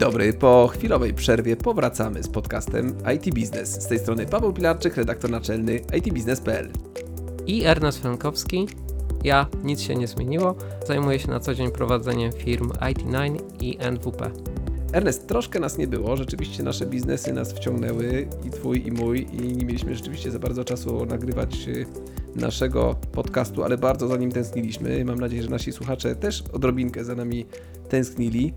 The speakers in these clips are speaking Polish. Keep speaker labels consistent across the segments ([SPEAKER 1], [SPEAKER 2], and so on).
[SPEAKER 1] dobry, po chwilowej przerwie powracamy z podcastem IT Business. Z tej strony Paweł Pilarczyk, redaktor naczelny itbusiness.pl.
[SPEAKER 2] I Ernest Frankowski. Ja, nic się nie zmieniło. Zajmuję się na co dzień prowadzeniem firm IT9 i NWP.
[SPEAKER 1] Ernest, troszkę nas nie było, rzeczywiście nasze biznesy nas wciągnęły, i twój, i mój, i nie mieliśmy rzeczywiście za bardzo czasu nagrywać y, naszego podcastu, ale bardzo za nim tęskniliśmy. Mam nadzieję, że nasi słuchacze też odrobinkę za nami tęsknili.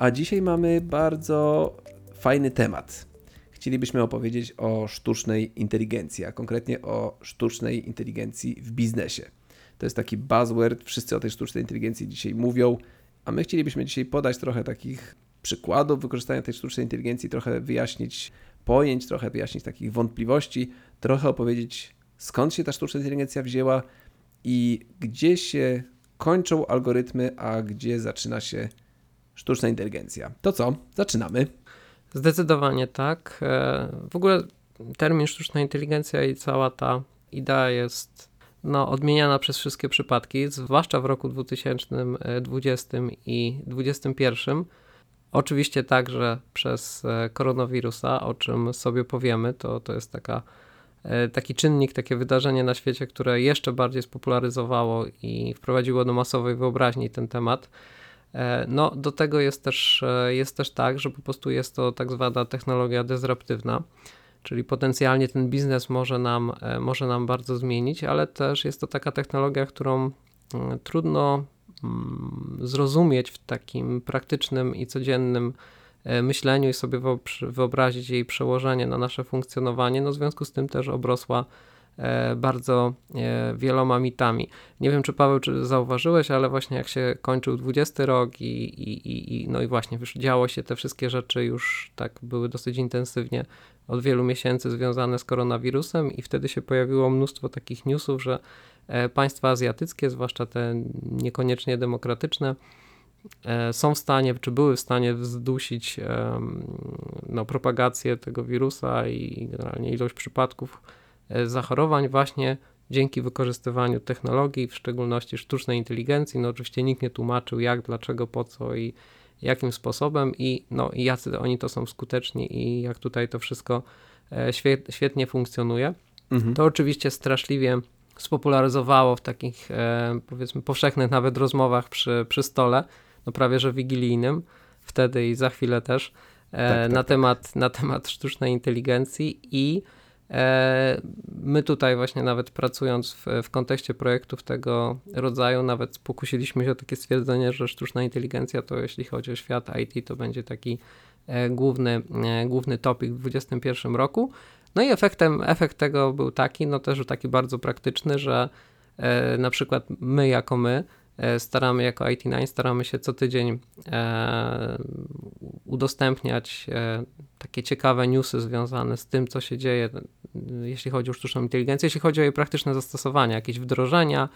[SPEAKER 1] A dzisiaj mamy bardzo fajny temat. Chcielibyśmy opowiedzieć o sztucznej inteligencji, a konkretnie o sztucznej inteligencji w biznesie. To jest taki buzzword, wszyscy o tej sztucznej inteligencji dzisiaj mówią, a my chcielibyśmy dzisiaj podać trochę takich przykładów wykorzystania tej sztucznej inteligencji, trochę wyjaśnić pojęć, trochę wyjaśnić takich wątpliwości, trochę opowiedzieć skąd się ta sztuczna inteligencja wzięła i gdzie się kończą algorytmy, a gdzie zaczyna się sztuczna inteligencja. To co? Zaczynamy.
[SPEAKER 2] Zdecydowanie tak. E, w ogóle termin sztuczna inteligencja i cała ta idea jest no, odmieniana przez wszystkie przypadki, zwłaszcza w roku 2020 i 2021. Oczywiście także przez e, koronawirusa, o czym sobie powiemy, to, to jest taka, e, taki czynnik, takie wydarzenie na świecie, które jeszcze bardziej spopularyzowało i wprowadziło do masowej wyobraźni ten temat. E, no, do tego jest też, jest też tak, że po prostu jest to tak zwana technologia dezraptywna, czyli potencjalnie ten biznes może nam, może nam bardzo zmienić, ale też jest to taka technologia, którą mm, trudno Mm, zrozumieć w takim praktycznym i codziennym e, myśleniu i sobie wyobrazić jej przełożenie na nasze funkcjonowanie, no w związku z tym też obrosła e, bardzo e, wieloma mitami. Nie wiem, czy Paweł, czy zauważyłeś, ale właśnie jak się kończył 20 rok i, i, i, no i właśnie już działo się te wszystkie rzeczy już tak były dosyć intensywnie od wielu miesięcy związane z koronawirusem i wtedy się pojawiło mnóstwo takich newsów, że E, państwa azjatyckie, zwłaszcza te niekoniecznie demokratyczne, e, są w stanie, czy były w stanie zdusić no, propagację tego wirusa i generalnie ilość przypadków e, zachorowań właśnie dzięki wykorzystywaniu technologii, w szczególności sztucznej inteligencji. No oczywiście nikt nie tłumaczył jak, dlaczego, po co i jakim sposobem i, no, i jacy oni to są skuteczni i jak tutaj to wszystko świetnie funkcjonuje. Mhm. To oczywiście straszliwie spopularyzowało w takich e, powiedzmy powszechnych nawet rozmowach przy, przy stole, no prawie że wigilijnym, wtedy i za chwilę też, e, tak, tak, na, tak. Temat, na temat sztucznej inteligencji i e, My tutaj właśnie nawet pracując w, w kontekście projektów tego rodzaju, nawet pokusiliśmy się o takie stwierdzenie, że sztuczna inteligencja to jeśli chodzi o świat IT, to będzie taki główny, główny topik w 2021 roku. No i efektem, efekt tego był taki, no też taki bardzo praktyczny, że e, na przykład my jako my e, staramy jako IT9, staramy się co tydzień e, udostępniać e, takie ciekawe newsy związane z tym, co się dzieje, jeśli chodzi o sztuczną inteligencję, jeśli chodzi o jej praktyczne zastosowania, jakieś wdrożenia,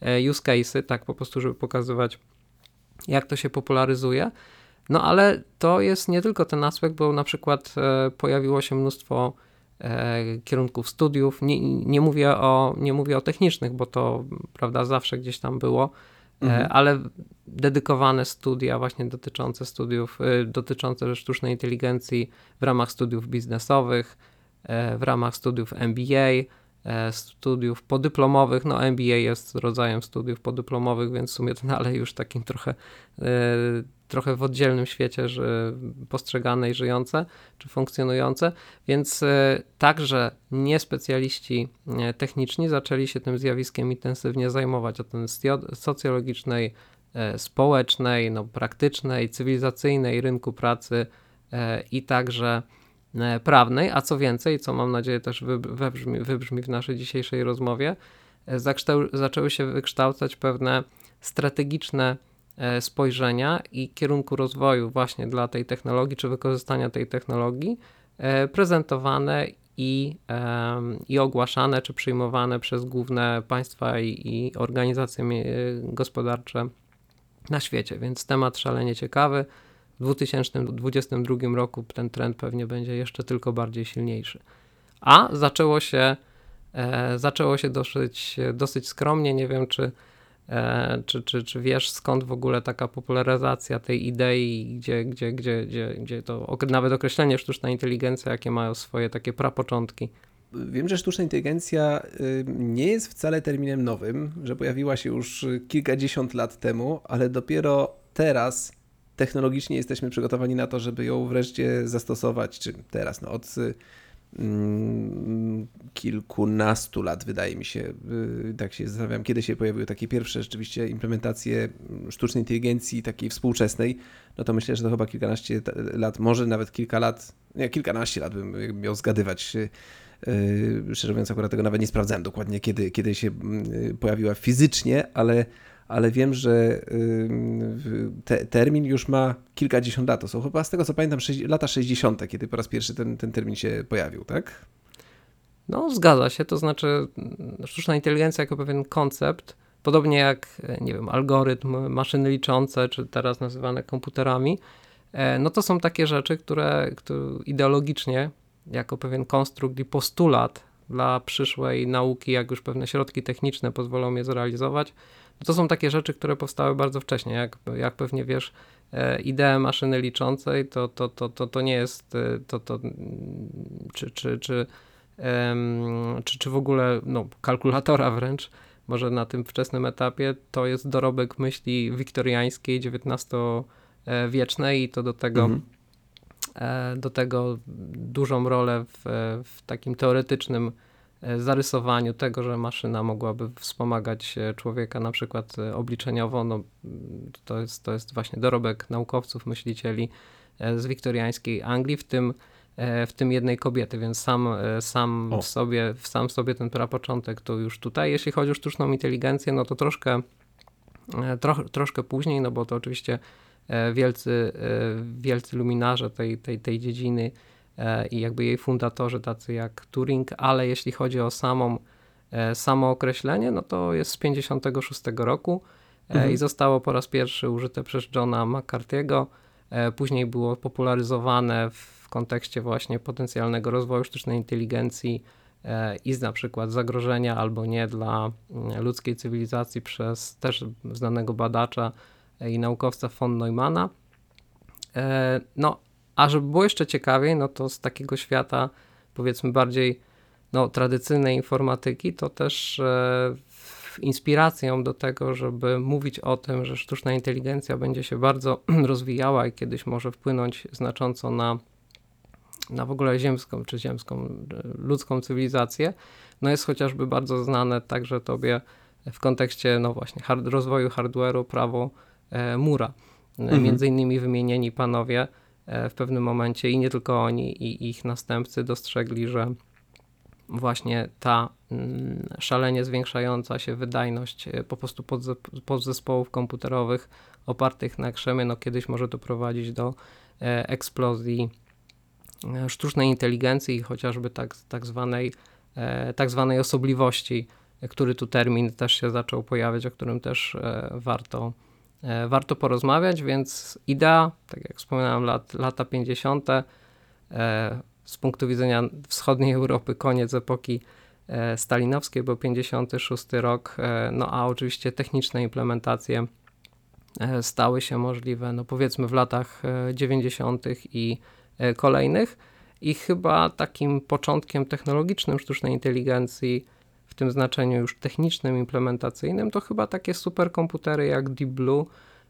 [SPEAKER 2] e, use cases, tak po prostu, żeby pokazywać, jak to się popularyzuje. No ale to jest nie tylko ten aspekt, bo na przykład e, pojawiło się mnóstwo E, kierunków studiów. Nie, nie, mówię o, nie mówię o technicznych, bo to prawda, zawsze gdzieś tam było, e, mhm. ale dedykowane studia właśnie dotyczące studiów, e, dotyczące sztucznej inteligencji w ramach studiów biznesowych, w ramach studiów MBA, studiów podyplomowych. No MBA jest rodzajem studiów podyplomowych, więc w sumie to dalej już takim trochę trochę w oddzielnym świecie że postrzegane i żyjące, czy funkcjonujące, więc e, także niespecjaliści e, techniczni zaczęli się tym zjawiskiem intensywnie zajmować, od socjologicznej, e, społecznej, no, praktycznej, cywilizacyjnej, rynku pracy i także prawnej, a co więcej, co mam nadzieję też wybrzmi, wybrzmi w naszej dzisiejszej rozmowie, zaczęły się wykształcać pewne strategiczne spojrzenia i kierunku rozwoju właśnie dla tej technologii, czy wykorzystania tej technologii, e, prezentowane i, i ogłaszane, czy przyjmowane przez główne państwa i, i organizacje gospodarcze na świecie. Więc temat szalenie ciekawy. W 2022 roku ten trend pewnie będzie jeszcze tylko bardziej silniejszy. A zaczęło się, e, zaczęło się dosyć, dosyć skromnie. Nie wiem, czy E, czy, czy, czy wiesz skąd w ogóle taka popularyzacja tej idei, gdzie, gdzie, gdzie, gdzie, gdzie to nawet określenie sztuczna inteligencja, jakie mają swoje takie prapoczątki?
[SPEAKER 1] Wiem, że sztuczna inteligencja nie jest wcale terminem nowym, że pojawiła się już kilkadziesiąt lat temu, ale dopiero teraz technologicznie jesteśmy przygotowani na to, żeby ją wreszcie zastosować, czy teraz, no od mm, kilkunastu lat, wydaje mi się, y, tak się zastanawiam, kiedy się pojawiły takie pierwsze rzeczywiście implementacje sztucznej inteligencji takiej współczesnej, no to myślę, że to chyba kilkanaście lat, może nawet kilka lat, nie, kilkanaście lat bym miał zgadywać y, y, Szczerze mówiąc, akurat tego nawet nie sprawdzałem dokładnie, kiedy, kiedy się pojawiła fizycznie, ale ale wiem, że te, termin już ma kilkadziesiąt lat. To są chyba z tego co pamiętam lata 60., kiedy po raz pierwszy ten, ten termin się pojawił, tak?
[SPEAKER 2] No, zgadza się. To znaczy, sztuczna inteligencja jako pewien koncept, podobnie jak, nie wiem, algorytm, maszyny liczące, czy teraz nazywane komputerami, e, no to są takie rzeczy, które, które ideologicznie, jako pewien konstrukt i postulat dla przyszłej nauki, jak już pewne środki techniczne pozwolą je zrealizować, to są takie rzeczy, które powstały bardzo wcześnie. Jak, jak pewnie wiesz, e, idea maszyny liczącej to, to, to, to, to nie jest e, to, to, czy, czy, czy, czy, czy w ogóle no, kalkulatora wręcz, może na tym wczesnym etapie, to jest dorobek myśli wiktoriańskiej, XIX-wiecznej i to do tego, mhm. E, do tego dużą rolę w, w takim teoretycznym zarysowaniu tego, że maszyna mogłaby wspomagać e, człowieka na przykład e, obliczeniowo, no, to, jest, to jest właśnie dorobek naukowców, myślicieli z wiktoriańskiej Anglii, w tym, w tym jednej kobiety, więc sam, sam, w sobie, sam w sobie ten prapoczątek to już tutaj. Jeśli chodzi o sztuczną inteligencję, no to troszkę, troch, troszkę później, no bo to oczywiście wielcy, wielcy luminarze tej, tej, tej dziedziny E, i jakby jej fundatorzy tacy jak Turing, ale jeśli chodzi o samą, e, samo określenie, no to jest z 56 roku e, mhm. i zostało po raz pierwszy użyte przez Johna McCarthy'ego. Później było popularyzowane w kontekście właśnie potencjalnego rozwoju sztucznej inteligencji i z na przykład zagrożenia albo nie dla mm, ludzkiej cywilizacji przez też znanego badacza i naukowca von Neumana. No, a żeby było jeszcze ciekawiej, no to z takiego świata powiedzmy bardziej no, tradycyjnej informatyki, to też e, inspiracją do tego, żeby mówić o tym, że sztuczna inteligencja będzie się bardzo rozwijała i kiedyś może wpłynąć znacząco na, na w ogóle ziemską czy ziemską, e, ludzką cywilizację, no jest chociażby bardzo znane także tobie w kontekście no właśnie hard, rozwoju hardware'u prawo e, Mura. Mhm. Między innymi wymienieni panowie E, w pewnym momencie i nie tylko oni, i ich następcy dostrzegli, że właśnie ta mm, szalenie zwiększająca się wydajność e, po prostu podzespołów komputerowych opartych na krzemie, no kiedyś może doprowadzić do e, eksplozji sztucznej inteligencji chociażby tak, tak, zwanej, tak zwanej osobliwości, który tu termin też się zaczął pojawiać, o którym też warto E, warto porozmawiać, więc idea, tak jak wspominałem, lat, lata 50. E, z punktu widzenia wschodniej Europy koniec epoki e, stalinowskiej, bo 56 rok, no a oczywiście techniczne implementacje stały się możliwe, no powiedzmy w latach 90. i kolejnych. I chyba takim początkiem technologicznym sztucznej inteligencji tym znaczeniu już technicznym, implementacyjnym, to chyba takie superkomputery jak Deep Blue,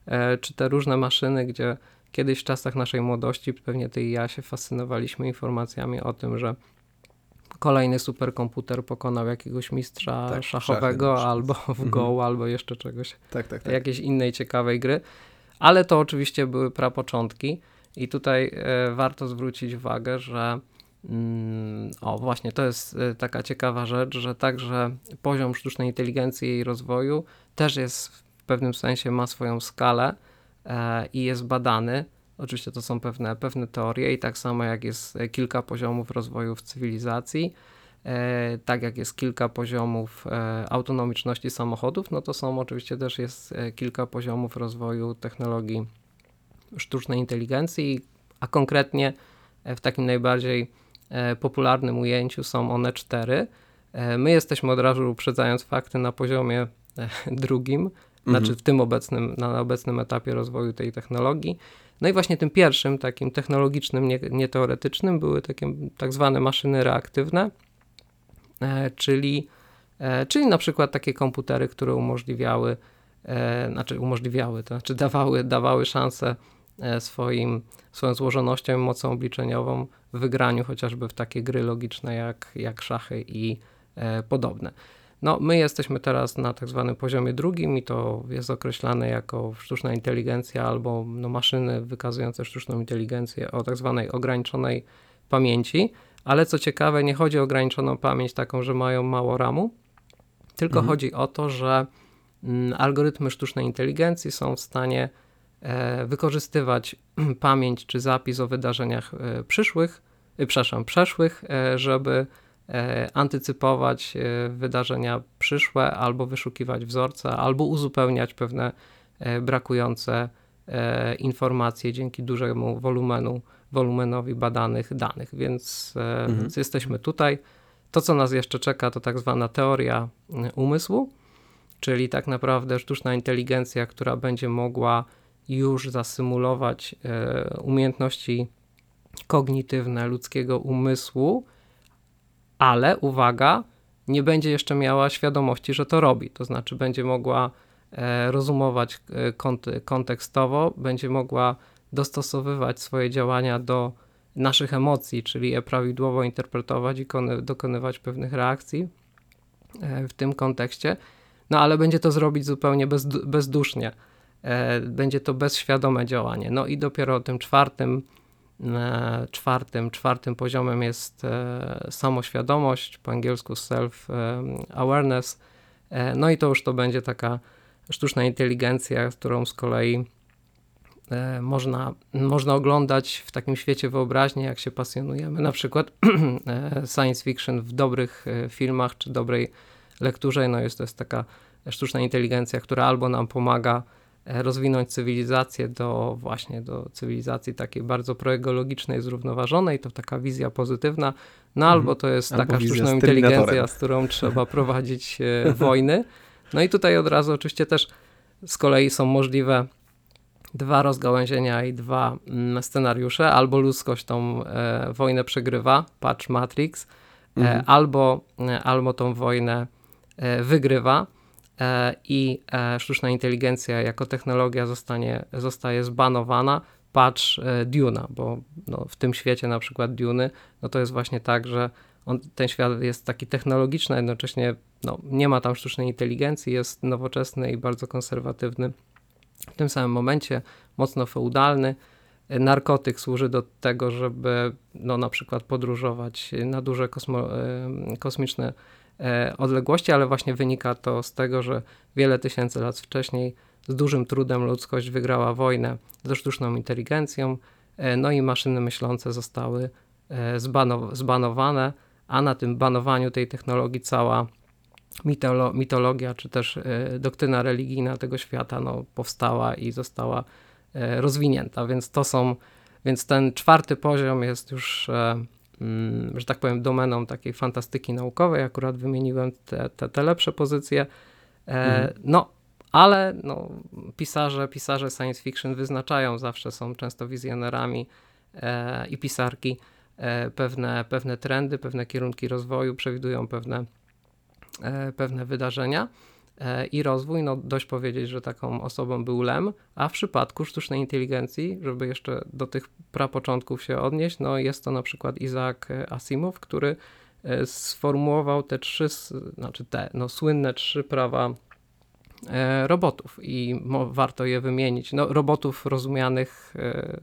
[SPEAKER 2] e, czy te różne maszyny, gdzie kiedyś w czasach naszej młodości, pewnie ty i ja się fascynowaliśmy informacjami o tym, że kolejny superkomputer pokonał jakiegoś mistrza tak, szachowego albo w mhm. Go, albo jeszcze czegoś, tak, tak, tak. jakiejś innej ciekawej gry. Ale to oczywiście były prapoczątki i tutaj e, warto zwrócić uwagę, że o, właśnie, to jest y, taka ciekawa rzecz, że także poziom sztucznej inteligencji i jej rozwoju też jest w pewnym sensie ma swoją skalę e, i jest badany. Oczywiście to są pewne, pewne teorie, i tak samo jak jest kilka poziomów rozwoju w cywilizacji, e, tak jak jest kilka poziomów e, autonomiczności samochodów, no to są oczywiście też jest e, kilka poziomów rozwoju technologii sztucznej inteligencji, a konkretnie e, w takim najbardziej E, popularnym ujęciu są one cztery. E, my jesteśmy od razu uprzedzając fakty na poziomie e, drugim, znaczy w tym obecnym, na obecnym etapie rozwoju tej technologii. No i właśnie tym pierwszym, takim technologicznym, nie, nie teoretycznym, były takie tak zwane maszyny reaktywne, e, czyli, e, czyli na przykład takie komputery, które umożliwiały, e, znaczy umożliwiały, to znaczy dawały, dawały szansę e, swoim, swoją złożonością i mocą obliczeniową w wygraniu chociażby w takie gry logiczne jak, jak szachy i e, podobne. No, my jesteśmy teraz na tak zwanym poziomie drugim i to jest określane jako sztuczna inteligencja albo no, maszyny wykazujące sztuczną inteligencję o tak zwanej ograniczonej pamięci, ale co ciekawe, nie chodzi o ograniczoną pamięć taką, że mają mało ramu, tylko
[SPEAKER 1] Mhm.
[SPEAKER 2] chodzi o to, że mm, algorytmy sztucznej inteligencji są w stanie e, wykorzystywać pamięć czy zapis o wydarzeniach e, przyszłych, e, przepraszam, przeszłych, e, żeby e, antycypować e, wydarzenia przyszłe, albo wyszukiwać wzorce, albo uzupełniać pewne e, brakujące e, informacje dzięki dużemu wolumenu, wolumenowi badanych danych. Więc, e,
[SPEAKER 1] Mhm.
[SPEAKER 2] więc jesteśmy tutaj. To, co nas jeszcze czeka, to tak zwana teoria e, umysłu, czyli tak naprawdę sztuczna inteligencja, która będzie mogła już zasymulować e, umiejętności kognitywne ludzkiego umysłu, ale uwaga, nie będzie jeszcze miała świadomości, że to robi. To znaczy, będzie mogła e, rozumować e, kont- kontekstowo, będzie mogła dostosowywać swoje działania do naszych emocji, czyli je prawidłowo interpretować i kony- dokonywać pewnych reakcji w tym kontekście. No ale będzie to zrobić zupełnie bezdu- bezdusznie. E, Będzie to bezświadome działanie. No i dopiero tym czwartym, e, czwartym, czwartym poziomem jest e, samoświadomość, po angielsku self-awareness. No i to już to będzie taka sztuczna inteligencja, którą z kolei można, można oglądać w takim świecie wyobraźni, jak się pasjonujemy, na przykład science fiction w dobrych filmach czy dobrej lekturze. No jest to jest taka sztuczna inteligencja, która albo nam pomaga rozwinąć cywilizację do właśnie do cywilizacji takiej bardzo proekologicznej, zrównoważonej, to taka wizja pozytywna, no
[SPEAKER 1] Mhm.
[SPEAKER 2] albo to jest
[SPEAKER 1] Albo
[SPEAKER 2] taka sztuczna inteligencja, z którą trzeba prowadzić e, wojny. No i tutaj od razu oczywiście też z kolei są możliwe dwa rozgałęzienia i dwa mm, scenariusze. Albo ludzkość tą e, wojnę przegrywa, patrz Matrix, e,
[SPEAKER 1] Mhm.
[SPEAKER 2] albo, albo tą wojnę wygrywa i e, sztuczna inteligencja jako technologia zostanie, zostaje zbanowana. Patrz e, Duna, bo no, w tym świecie na przykład Duny, no to jest właśnie tak, że on, ten świat jest taki technologiczny, jednocześnie no, nie ma tam sztucznej inteligencji, jest nowoczesny i bardzo konserwatywny. W tym samym momencie mocno feudalny. E, Narkotyk służy do tego, żeby no, na przykład podróżować na duże kosmo, e, kosmiczne e, odległości, ale właśnie wynika to z tego, że wiele tysięcy lat wcześniej z dużym trudem ludzkość wygrała wojnę ze sztuczną inteligencją, e, no i maszyny myślące zostały e, zbano- zbanowane, a na tym banowaniu tej technologii cała mitolo- mitologia czy też e, doktryna religijna tego świata no, powstała i została e, rozwinięta, więc to są, więc ten czwarty poziom jest już, e, że tak powiem, domeną takiej fantastyki naukowej, akurat wymieniłem te, te, te lepsze pozycje, e,
[SPEAKER 1] Mhm.
[SPEAKER 2] no ale no, pisarze, pisarze science fiction wyznaczają zawsze, są często wizjonerami e, i pisarki, e, pewne, pewne trendy, pewne kierunki rozwoju, przewidują pewne, e, pewne wydarzenia i rozwój. No, dość powiedzieć, że taką osobą był Lem, a w przypadku sztucznej inteligencji, żeby jeszcze do tych prapoczątków się odnieść, no jest to na przykład Isaac Asimov, który e, sformułował te trzy, znaczy te, no słynne trzy prawa e, robotów i warto je wymienić. No, robotów rozumianych e,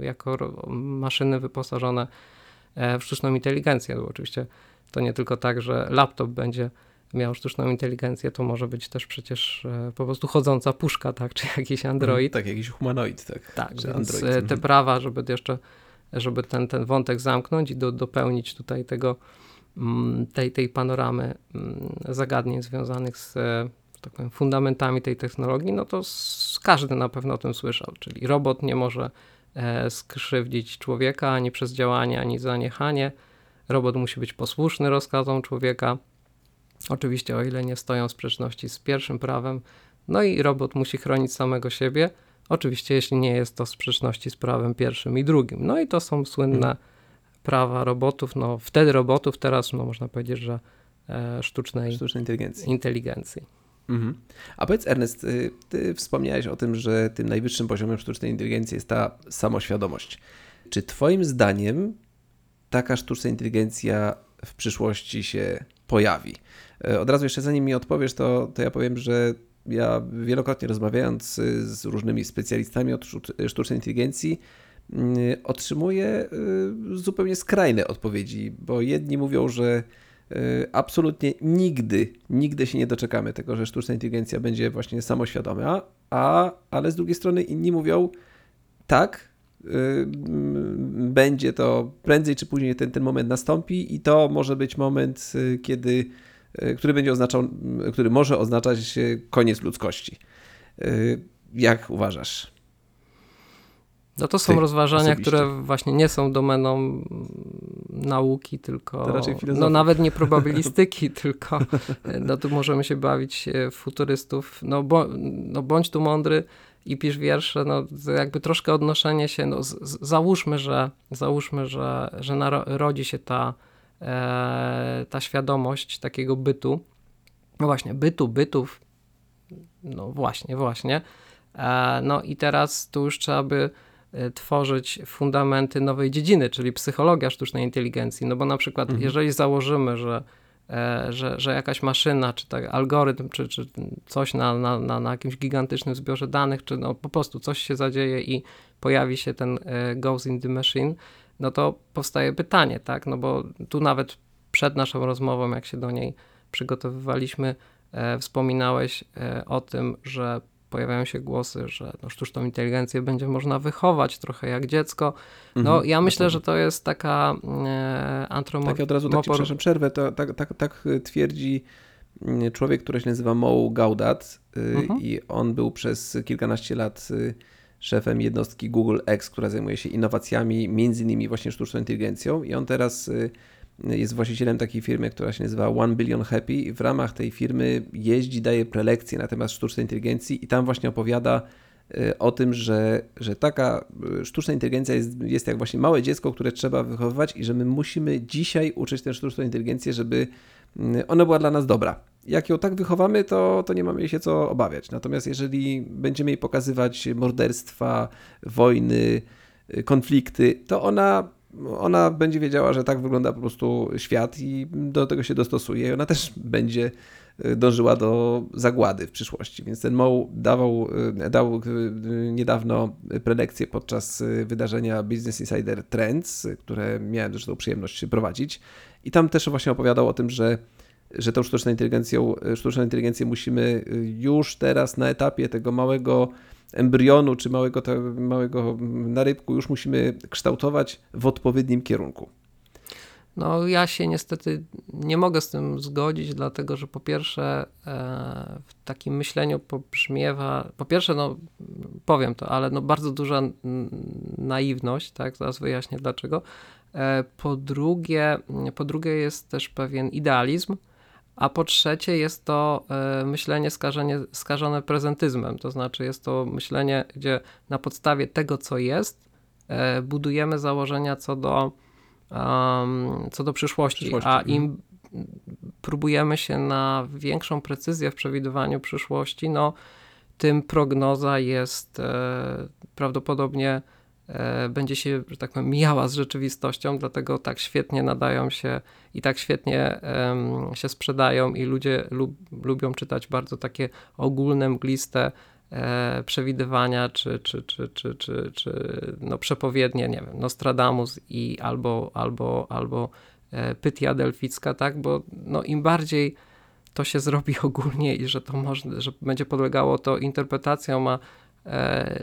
[SPEAKER 2] jako maszyny wyposażone e, w sztuczną inteligencję. Bo oczywiście to nie tylko tak, że laptop będzie miał sztuczną inteligencję, to może być też przecież e, po prostu chodząca puszka, tak, czy jakiś android.
[SPEAKER 1] Tak, jakiś humanoid, tak.
[SPEAKER 2] Tak,
[SPEAKER 1] Czy
[SPEAKER 2] więc
[SPEAKER 1] android.
[SPEAKER 2] e, te
[SPEAKER 1] Mhm.
[SPEAKER 2] prawa, żeby jeszcze, żeby ten, ten wątek zamknąć i do, dopełnić tutaj tego, mm, tej, tej panoramy mm, zagadnień związanych z, e, tak powiem, fundamentami tej technologii, no to s- każdy na pewno o tym słyszał, czyli robot nie może skrzywdzić człowieka ani przez działanie, ani zaniechanie. Robot musi być posłuszny rozkazom człowieka. Oczywiście, o ile nie stoją w sprzeczności z pierwszym prawem, No i robot musi chronić samego siebie, oczywiście jeśli nie jest to w sprzeczności z prawem pierwszym i drugim. No i to są słynne
[SPEAKER 1] Mhm.
[SPEAKER 2] prawa robotów, no wtedy robotów, teraz no, można powiedzieć, że e, sztucznej
[SPEAKER 1] Sztucznej inteligencji.
[SPEAKER 2] inteligencji.
[SPEAKER 1] Mhm. A powiedz Ernest, y, ty wspomniałeś o tym, że tym najwyższym poziomem sztucznej inteligencji jest ta samoświadomość. Czy twoim zdaniem taka sztuczna inteligencja w przyszłości się pojawi? E, Od razu jeszcze zanim mi odpowiesz, to, to ja powiem, że ja wielokrotnie rozmawiając y, z różnymi specjalistami od sztu- sztucznej inteligencji, y, otrzymuję y, zupełnie skrajne odpowiedzi, bo jedni mówią, że y, absolutnie nigdy, nigdy się nie doczekamy tego, że sztuczna inteligencja będzie właśnie samoświadoma, a, ale z drugiej strony inni mówią, tak, mm, będzie to prędzej czy później ten, ten moment nastąpi i to może być moment, kiedy, który będzie oznaczał, y, który może oznaczać y, koniec ludzkości. Y, Jak uważasz?
[SPEAKER 2] No to są
[SPEAKER 1] Ty
[SPEAKER 2] rozważania,
[SPEAKER 1] osobiście.
[SPEAKER 2] które właśnie nie są domeną nauki, tylko no nawet nie probabilistyki, tylko no tu możemy się bawić e, w futurystów. No, bo, no bądź tu mądry i pisz wiersze, no jakby troszkę odnoszenie się, no z, z, załóżmy, że załóżmy, że, że narodzi się ta, ta świadomość takiego bytu, no właśnie, bytu, bytów, no właśnie, właśnie. E, No i teraz tu już trzeba by e, tworzyć fundamenty nowej dziedziny, czyli psychologia sztucznej inteligencji. No bo na przykład,
[SPEAKER 1] Mhm.
[SPEAKER 2] jeżeli założymy, że, e, że, że jakaś maszyna, czy tak algorytm, czy, czy coś na, na, na, na jakimś gigantycznym zbiorze danych, czy no po prostu coś się zadzieje i pojawi się ten e, Ghost in the Machine, no to powstaje pytanie, tak? No bo tu nawet przed naszą rozmową, jak się do niej przygotowywaliśmy, e, wspominałeś e, o tym, że pojawiają się głosy, że no, sztuczną inteligencję będzie można wychować trochę jak dziecko. No
[SPEAKER 1] Mhm,
[SPEAKER 2] ja myślę, że to jest taka e,
[SPEAKER 1] Tak,
[SPEAKER 2] antropomorfizm.
[SPEAKER 1] od razu tak ci, przepraszam, przerwę. To, tak, tak, tak twierdzi mm, człowiek, który się nazywa Mo Gaudat y,
[SPEAKER 2] Mhm.
[SPEAKER 1] i on był przez kilkanaście lat y, szefem jednostki Google X, która zajmuje się innowacjami, między innymi właśnie sztuczną inteligencją i on teraz y, jest właścicielem takiej firmy, która się nazywa One Billion Happy i w ramach tej firmy jeździ, daje prelekcje na temat sztucznej inteligencji i tam właśnie opowiada y, o tym, że, że taka y, sztuczna inteligencja jest, jest jak właśnie małe dziecko, które trzeba wychowywać i że my musimy dzisiaj uczyć tę sztuczną inteligencję, żeby ona była dla nas dobra. Jak ją tak wychowamy, to, to nie mamy się co obawiać. Natomiast jeżeli będziemy jej pokazywać morderstwa, wojny, y, konflikty, to ona, ona będzie wiedziała, że tak wygląda po prostu świat i do tego się dostosuje. I ona też będzie y, dążyła do zagłady w przyszłości. Więc ten Mo dawał, y, dał niedawno prelekcję podczas wydarzenia Business Insider Trends, które miałem zresztą przyjemność prowadzić. I tam też właśnie opowiadał o tym, że że tą sztuczną inteligencją, sztuczną inteligencję musimy y, już teraz na etapie tego małego embrionu czy małego, te, małego narybku już musimy kształtować w odpowiednim kierunku.
[SPEAKER 2] No ja się niestety nie mogę z tym zgodzić, dlatego że po pierwsze e, w takim myśleniu pobrzmiewa, po pierwsze no powiem to, ale no bardzo duża naiwność, tak, zaraz wyjaśnię dlaczego. E, po drugie, po drugie jest też pewien idealizm, a po trzecie jest to e, myślenie skażenie, skażone prezentyzmem, to znaczy jest to myślenie, gdzie na podstawie tego, co jest, e, budujemy założenia co do, um, co do przyszłości,
[SPEAKER 1] Przyszłości,
[SPEAKER 2] a
[SPEAKER 1] mhm.
[SPEAKER 2] im próbujemy się na większą precyzję w przewidywaniu przyszłości, no tym prognoza jest e, prawdopodobnie będzie się, że tak powiem, mijała z rzeczywistością, dlatego tak świetnie nadają się i tak świetnie em, się sprzedają i ludzie lub, lubią czytać bardzo takie ogólne, mgliste e, przewidywania, czy, czy, czy, czy, czy, czy no, przepowiednie, nie wiem, Nostradamus i albo, albo, albo e, Pytia Delficka, tak, bo no, im bardziej to się zrobi ogólnie i że to może, że będzie podlegało to interpretacjom, a e,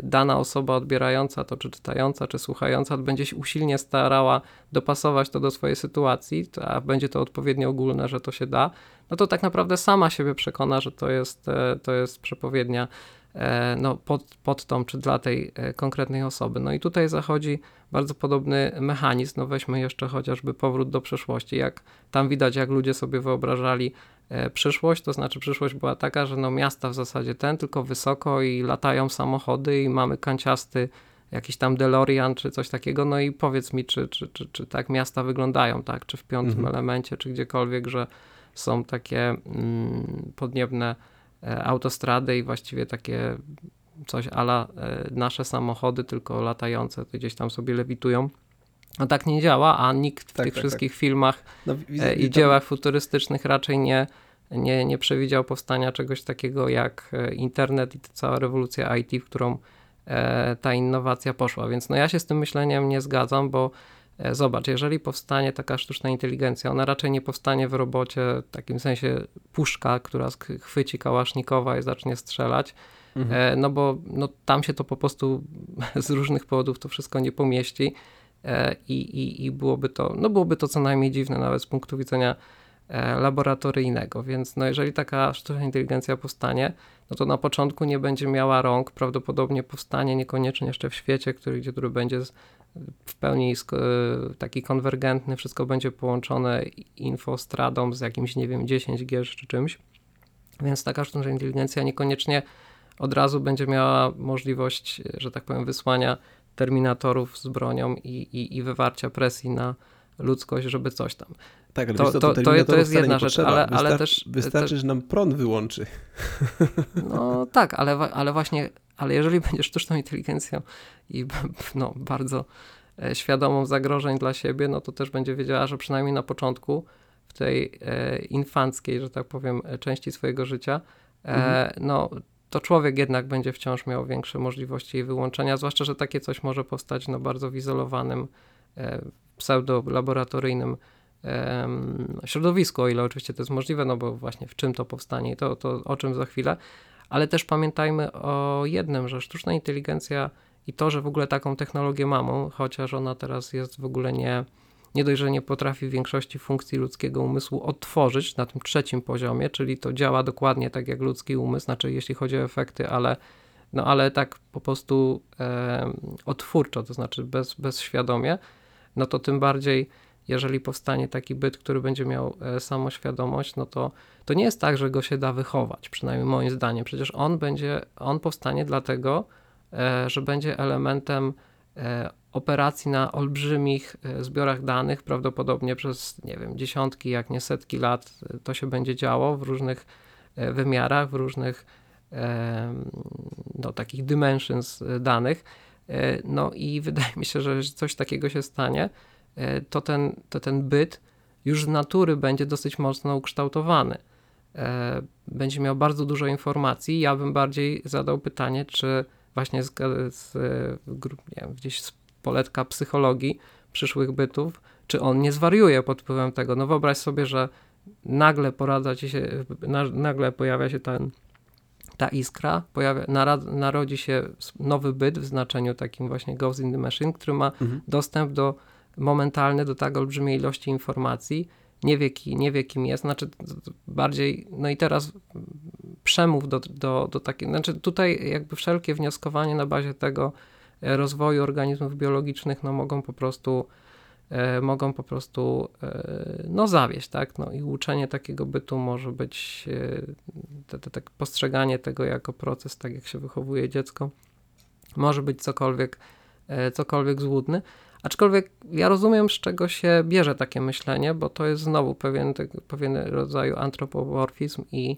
[SPEAKER 2] dana osoba odbierająca to, czy czytająca, czy słuchająca, będzie się usilnie starała dopasować to do swojej sytuacji, a będzie to odpowiednio ogólne, że to się da, no to tak naprawdę sama siebie przekona, że to jest, e, to jest przepowiednia e, no, pod, pod tą, czy dla tej e, konkretnej osoby. No i tutaj zachodzi bardzo podobny mechanizm. No weźmy jeszcze chociażby powrót do przeszłości. Jak tam widać, jak ludzie sobie wyobrażali e, przyszłość, to znaczy przyszłość była taka, że no miasta w zasadzie ten, tylko wysoko i latają samochody i mamy kanciasty jakiś tam DeLorean czy coś takiego, no i powiedz mi, czy, czy, czy, czy tak miasta wyglądają, tak, czy w piątym
[SPEAKER 1] Mhm.
[SPEAKER 2] elemencie, czy gdziekolwiek, że są takie mm, podniebne e, autostrady i właściwie takie coś ala e, nasze samochody, tylko latające, to gdzieś tam sobie lewitują. No tak nie działa, a nikt w
[SPEAKER 1] Tak,
[SPEAKER 2] tych
[SPEAKER 1] tak,
[SPEAKER 2] wszystkich filmach
[SPEAKER 1] No, widzę-
[SPEAKER 2] e, i dziełach futurystycznych raczej nie, nie, nie przewidział powstania czegoś takiego jak e, internet i cała rewolucja IT, w którą e, ta innowacja poszła. Więc no ja się z tym myśleniem nie zgadzam, bo zobacz, jeżeli powstanie taka sztuczna inteligencja, ona raczej nie powstanie w robocie w takim sensie puszka, która chwyci kałasznikowa i zacznie strzelać,
[SPEAKER 1] Mhm.
[SPEAKER 2] No bo no, tam się to po prostu z różnych powodów to wszystko nie pomieści i, i, i byłoby to, no byłoby to co najmniej dziwne nawet z punktu widzenia e, laboratoryjnego, więc no jeżeli taka sztuczna inteligencja powstanie, no to na początku nie będzie miała rąk, prawdopodobnie powstanie niekoniecznie jeszcze w świecie, który, gdzie, który będzie w pełni e, taki konwergentny, wszystko będzie połączone infostradą z jakimś, nie wiem, 10G czy czymś, więc taka sztuczna inteligencja niekoniecznie od razu będzie miała możliwość, że tak powiem, wysłania terminatorów z bronią i, i, i wywarcia presji na ludzkość, żeby coś tam.
[SPEAKER 1] Tak, ale
[SPEAKER 2] to-
[SPEAKER 1] co,
[SPEAKER 2] to- to- to jest jedna rzecz, ale- ale
[SPEAKER 1] Wystar-
[SPEAKER 2] też-
[SPEAKER 1] Wystarczy,
[SPEAKER 2] też-
[SPEAKER 1] że nam prąd wyłączy.
[SPEAKER 2] No tak, ale, ale właśnie, ale jeżeli będzie sztuczną inteligencją i no, bardzo e, świadomą zagrożeń dla siebie, no to też będzie wiedziała, że przynajmniej na początku, w tej e, infanckiej, że tak powiem, e, części swojego życia, e,
[SPEAKER 1] Mhm.
[SPEAKER 2] no to człowiek jednak będzie wciąż miał większe możliwości jej wyłączenia, zwłaszcza, że takie coś może powstać na bardzo wyizolowanym, e, pseudo-laboratoryjnym em, środowisku, o ile oczywiście to jest możliwe, no bo właśnie w czym to powstanie, to, to o czym za chwilę, ale też pamiętajmy o jednym, że sztuczna inteligencja i to, że w ogóle taką technologię mamy, chociaż ona teraz jest w ogóle nie, nie dość, że nie potrafi większości funkcji ludzkiego umysłu odtworzyć na tym trzecim poziomie, czyli to działa dokładnie tak jak ludzki umysł, znaczy jeśli chodzi o efekty, ale, no, ale tak po prostu e, odtwórczo, to znaczy bez, bezświadomie, no to tym bardziej jeżeli powstanie taki byt, który będzie miał e, samoświadomość, no to to nie jest tak, że go się da wychować, przynajmniej moim zdaniem. Przecież on będzie, on powstanie dlatego, e, że będzie elementem e, operacji na olbrzymich e, zbiorach danych, prawdopodobnie przez, nie wiem, dziesiątki, jak nie setki lat e, to się będzie działo w różnych e, wymiarach, w różnych no, takich dimensions danych. No i wydaje mi się, że coś takiego się stanie, to ten, to ten byt już z natury będzie dosyć mocno ukształtowany. Będzie miał bardzo dużo informacji. Ja bym bardziej zadał pytanie, czy właśnie z, z, nie wiem, gdzieś z poletka psychologii przyszłych bytów, czy on nie zwariuje pod wpływem tego. No wyobraź sobie, że nagle poradza ci się, na, nagle pojawia się ten, ta iskra, pojawia, narad, narodzi się nowy byt w znaczeniu takim właśnie Ghost in the Machine, który ma
[SPEAKER 1] Mhm.
[SPEAKER 2] dostęp do momentalny do tak olbrzymiej ilości informacji, nie wie, ki, nie wie kim jest, znaczy bardziej, no i teraz przemów do, do, do takiej, znaczy tutaj jakby wszelkie wnioskowanie na bazie tego rozwoju organizmów biologicznych, no mogą po prostu e, mogą po prostu e, no zawieść, tak, no i uczenie takiego bytu może być e, te, te, te postrzeganie tego jako proces, tak jak się wychowuje dziecko, może być cokolwiek, e, cokolwiek złudny, Aczkolwiek ja rozumiem, z czego się bierze takie myślenie, bo to jest znowu pewien, tego- pewien rodzaju antropomorfizm i,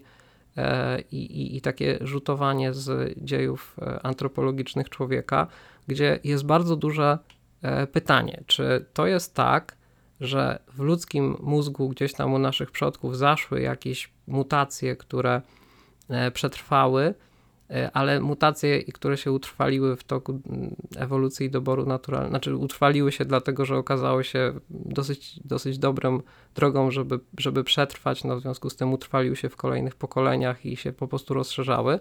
[SPEAKER 2] e, i, i, i takie rzutowanie z dziejów e, antropologicznych człowieka, gdzie jest bardzo duże e, pytanie, czy to jest tak, że w ludzkim mózgu gdzieś tam u naszych przodków zaszły jakieś mutacje, które e, przetrwały, e, ale mutacje, które się utrwaliły w toku ewolucji i doboru naturalnego, znaczy utrwaliły się dlatego, że okazały się dosyć, dosyć dobrą drogą, żeby, żeby przetrwać, no w związku z tym utrwaliły się w kolejnych pokoleniach i się po prostu rozszerzały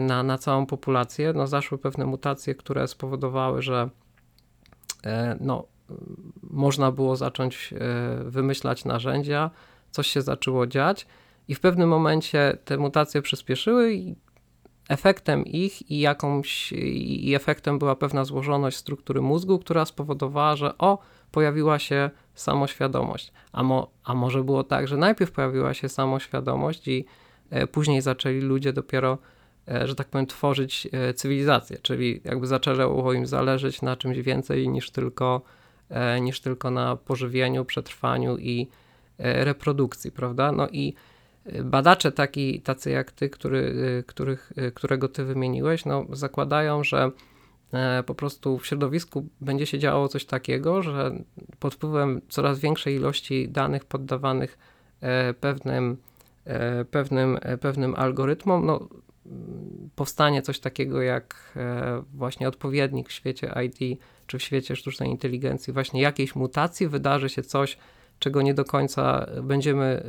[SPEAKER 2] na, na całą populację. No zaszły pewne mutacje, które spowodowały, że e, no, można było zacząć e, wymyślać narzędzia, coś się zaczęło dziać i w pewnym momencie te mutacje przyspieszyły i efektem ich i jakąś i efektem była pewna złożoność struktury mózgu, która spowodowała, że o, pojawiła się samoświadomość. A, mo, a może było tak, że najpierw pojawiła się samoświadomość i e, później zaczęli ludzie dopiero, e, że tak powiem, tworzyć e, cywilizację, czyli jakby zaczęło im zależeć na czymś więcej niż tylko, e, niż tylko na pożywieniu, przetrwaniu i e, reprodukcji, prawda? No i e, badacze taki, tacy jak ty, który, e, których, e, którego ty wymieniłeś, no zakładają, że e, po prostu w środowisku będzie się działo coś takiego, że pod wpływem coraz większej ilości danych poddawanych e, pewnym, e, pewnym, e, pewnym algorytmom, no, powstanie coś takiego jak e, właśnie odpowiednik w świecie IT czy w świecie sztucznej inteligencji, właśnie jakiejś mutacji wydarzy się coś, czego nie do końca będziemy,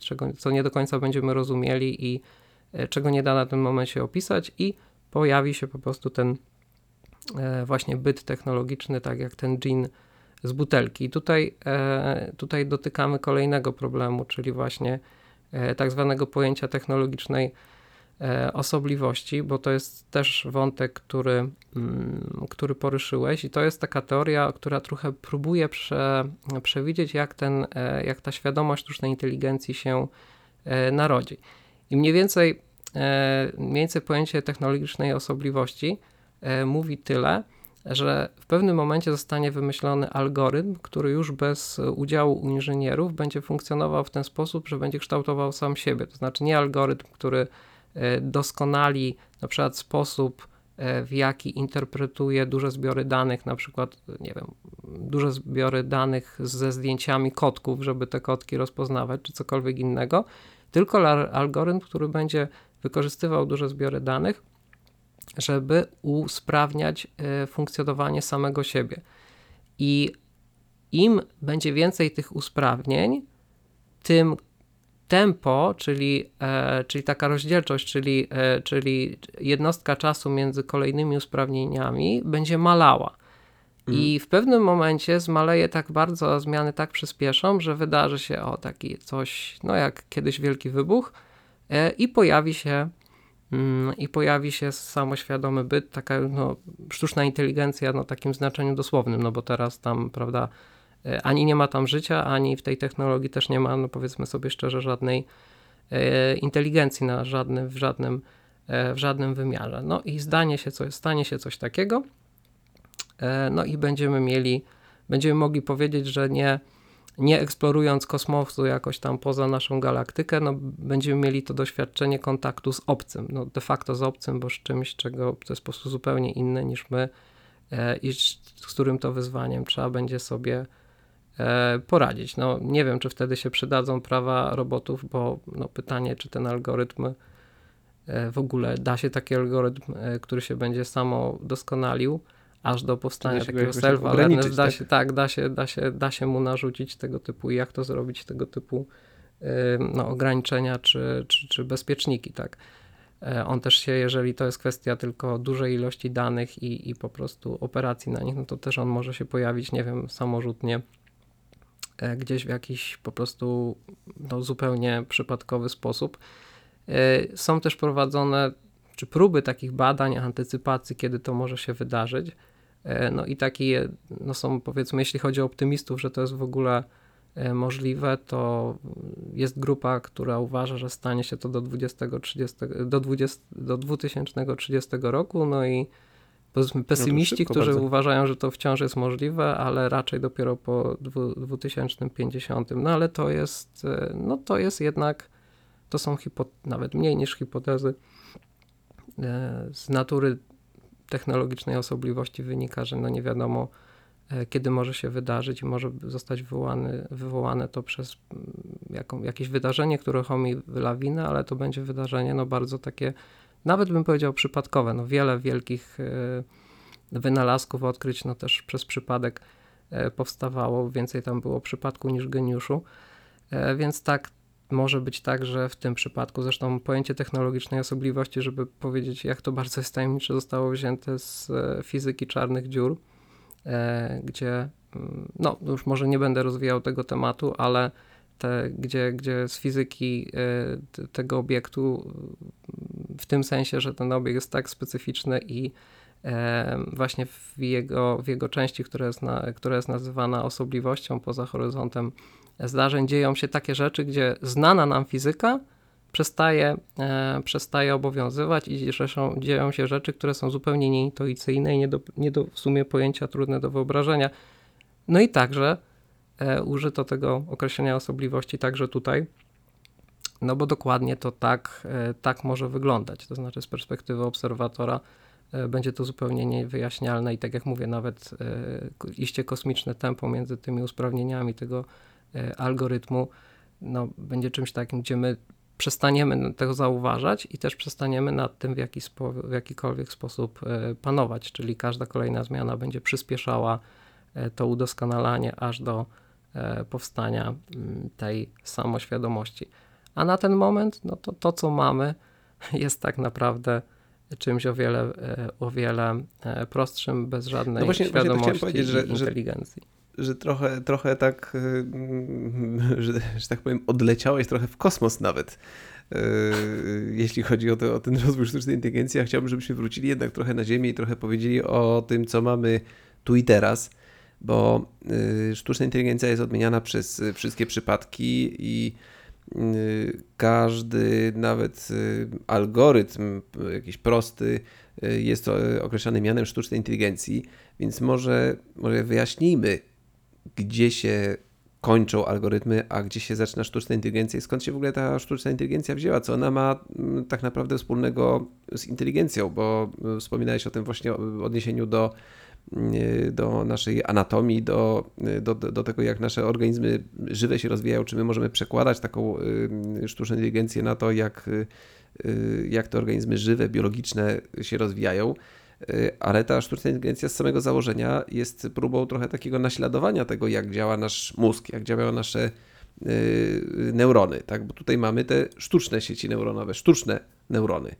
[SPEAKER 2] czego, co nie do końca będziemy rozumieli i e, czego nie da na tym momencie opisać i pojawi się po prostu ten e, właśnie byt technologiczny, tak jak ten dżin z butelki. I tutaj, tutaj dotykamy kolejnego problemu, czyli właśnie tak zwanego pojęcia technologicznej osobliwości, bo to jest też wątek, który, mm, który poruszyłeś i to jest taka teoria, która trochę próbuje prze, przewidzieć, jak, ten, e, jak ta świadomość sztucznej inteligencji się e, narodzi. I mniej więcej, e, mniej więcej pojęcie technologicznej osobliwości e, mówi tyle, że w pewnym momencie zostanie wymyślony algorytm, który już bez udziału inżynierów będzie funkcjonował w ten sposób, że będzie kształtował sam siebie. To znaczy nie algorytm, który e, doskonali na przykład sposób, e, w jaki interpretuje duże zbiory danych, na przykład, nie wiem, duże zbiory danych ze zdjęciami kotków, żeby te kotki rozpoznawać, czy cokolwiek innego, tylko algorytm, który będzie wykorzystywał duże zbiory danych, żeby usprawniać e, funkcjonowanie samego siebie. I im będzie więcej tych usprawnień, tym tempo, czyli, e, czyli taka rozdzielczość, czyli, e, czyli jednostka czasu między kolejnymi usprawnieniami będzie malała. I w pewnym momencie zmaleje tak bardzo, a zmiany tak przyspieszą, że wydarzy się o taki coś, no jak kiedyś wielki wybuch e, i pojawi się mm, i pojawi się samoświadomy byt, taka no, sztuczna inteligencja no takim znaczeniu dosłownym, no bo teraz tam, prawda, ani nie ma tam życia, ani w tej technologii też nie ma, no powiedzmy sobie szczerze, żadnej e, inteligencji na żadnym, w żadnym, e, w żadnym wymiarze. No i zdanie się coś, stanie się coś takiego, e, no i będziemy mieli, będziemy mogli powiedzieć, że nie, nie eksplorując kosmosu jakoś tam poza naszą galaktykę, no będziemy mieli to doświadczenie kontaktu z obcym, no de facto z obcym, bo z czymś, czego to jest po prostu zupełnie inne niż my e, i z, którym to wyzwaniem trzeba będzie sobie e, poradzić. No nie wiem, czy wtedy się przydadzą prawa robotów, bo no, pytanie, czy ten algorytm e, w ogóle da się taki algorytm, e, który się będzie samo doskonalił, aż do powstania takiego
[SPEAKER 1] tak
[SPEAKER 2] self-awareness,
[SPEAKER 1] ograniczyć,
[SPEAKER 2] da
[SPEAKER 1] tak?
[SPEAKER 2] się, tak, da się, da, się, da się mu narzucić tego typu i jak to zrobić, tego typu no, ograniczenia czy, czy, czy bezpieczniki, tak. E, On też się, jeżeli to jest kwestia tylko dużej ilości danych i, i po prostu operacji na nich, no to też on może się pojawić, nie wiem, samorzutnie e, gdzieś w jakiś po prostu no, zupełnie przypadkowy sposób. E, Są też prowadzone czy próby takich badań, antycypacji, kiedy to może się wydarzyć. E, No i takie no są powiedzmy, jeśli chodzi o optymistów, że to jest w ogóle e, możliwe, to jest grupa, która uważa, że stanie się to do, 20, 30, do, 20, do 2030 roku, no i powiedzmy pesymiści,
[SPEAKER 1] szybko
[SPEAKER 2] którzy
[SPEAKER 1] bardzo.
[SPEAKER 2] uważają, że to wciąż jest możliwe, ale raczej dopiero po dwu- 2050. No ale to jest, e, no to jest jednak, to są nawet mniej niż hipotezy. E, Z natury technologicznej osobliwości wynika, że no nie wiadomo, e, kiedy może się wydarzyć i może zostać wywołany, wywołane to przez mm, jaką, jakieś wydarzenie, które uruchomi lawinę, ale to będzie wydarzenie no bardzo takie, nawet bym powiedział przypadkowe. No wiele wielkich e, wynalazków, odkryć no też przez przypadek e, powstawało, więcej tam było przypadku niż geniuszu, E, więc tak może być tak, że w tym przypadku, zresztą pojęcie technologicznej osobliwości, żeby powiedzieć, jak to bardzo jest tajemnicze, zostało wzięte z fizyki czarnych dziur, gdzie, mm, no już może nie będę rozwijał tego tematu, ale te, gdzie, gdzie z fizyki tego obiektu, w tym sensie, że ten obiekt jest tak specyficzny i właśnie w jego, w jego części, która jest, na, która jest nazywana osobliwością poza horyzontem zdarzeń, dzieją się takie rzeczy, gdzie znana nam fizyka przestaje, e, przestaje obowiązywać i zresztą dzieją się rzeczy, które są zupełnie nieintuicyjne i nie do, nie do w sumie pojęcia trudne do wyobrażenia. No i także e, użyto tego określenia osobliwości także tutaj, no bo dokładnie to tak, e, tak może wyglądać. To znaczy z perspektywy obserwatora e, będzie to zupełnie niewyjaśnialne i tak jak mówię, nawet e, iście kosmiczne tempo między tymi usprawnieniami tego algorytmu no, będzie czymś takim, gdzie my przestaniemy tego zauważać i też przestaniemy nad tym w, w jakikolwiek sposób panować, czyli każda kolejna zmiana będzie przyspieszała to udoskonalanie aż do powstania tej samoświadomości. A na ten moment, no to to, co mamy, jest tak naprawdę czymś o wiele, o wiele prostszym, bez żadnej no właśnie, świadomości właśnie że, inteligencji.
[SPEAKER 1] Że że trochę, trochę tak, y, że, że tak powiem, odleciałeś trochę w kosmos nawet, jeśli chodzi o, to, o ten rozwój sztucznej inteligencji. Ja chciałbym, żebyśmy wrócili jednak trochę na Ziemię i trochę powiedzieli o tym, co mamy tu i teraz, bo sztuczna inteligencja jest odmieniana przez wszystkie przypadki i każdy, nawet algorytm, jakiś prosty, jest określany mianem sztucznej inteligencji, więc może, może wyjaśnijmy, gdzie się kończą algorytmy, a gdzie się zaczyna sztuczna inteligencja i skąd się w ogóle ta sztuczna inteligencja wzięła, co ona ma mm, tak naprawdę wspólnego z inteligencją, bo wspominałeś o tym właśnie odniesieniu do, do naszej anatomii, do, do, do tego, jak nasze organizmy żywe się rozwijają, czy my możemy przekładać taką sztuczną inteligencję na to, jak, jak te organizmy żywe, biologiczne się rozwijają. Ale ta sztuczna inteligencja z samego założenia jest próbą trochę takiego naśladowania tego, jak działa nasz mózg, jak działają nasze neurony, tak? Bo tutaj mamy te sztuczne sieci neuronowe, sztuczne neurony.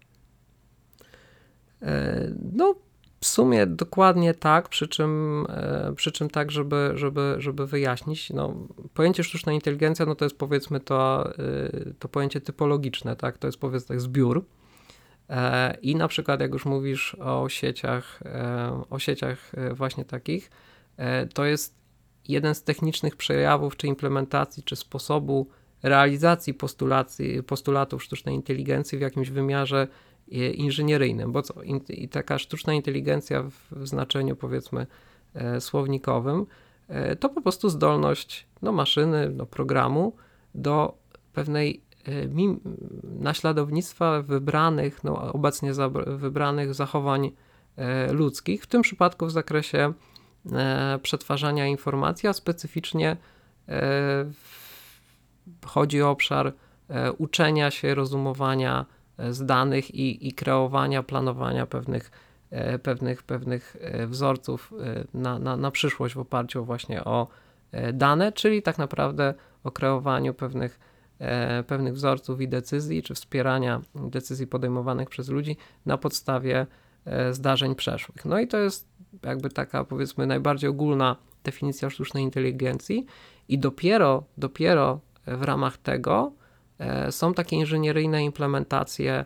[SPEAKER 2] E, no, w sumie dokładnie tak, przy czym, e, przy czym tak, żeby, żeby, żeby wyjaśnić, no, pojęcie sztuczna inteligencja, no to jest powiedzmy to, y, to pojęcie typologiczne, tak? To jest powiedzmy tak zbiór E, I na przykład, jak już mówisz o sieciach, e, o sieciach e, właśnie takich, to jest jeden z technicznych przejawów, czy implementacji, czy sposobu realizacji postulacji, postulatów sztucznej inteligencji w jakimś wymiarze inżynieryjnym, bo co, i taka sztuczna inteligencja w znaczeniu powiedzmy słownikowym, to po prostu zdolność no, maszyny, no, programu do pewnej E, naśladownictwa wybranych, no obecnie wybranych zachowań e, ludzkich, w tym przypadku w zakresie e, przetwarzania informacji, a specyficznie chodzi o obszar uczenia się, rozumowania z danych i, i kreowania, planowania pewnych, pewnych, pewnych wzorców na, na, na przyszłość w oparciu właśnie o dane, czyli tak naprawdę o kreowaniu pewnych E, pewnych wzorców i decyzji, czy wspierania decyzji podejmowanych przez ludzi na podstawie e, zdarzeń przeszłych. No i to jest jakby taka powiedzmy najbardziej ogólna definicja sztucznej inteligencji i dopiero, dopiero w ramach tego e, są takie inżynieryjne implementacje,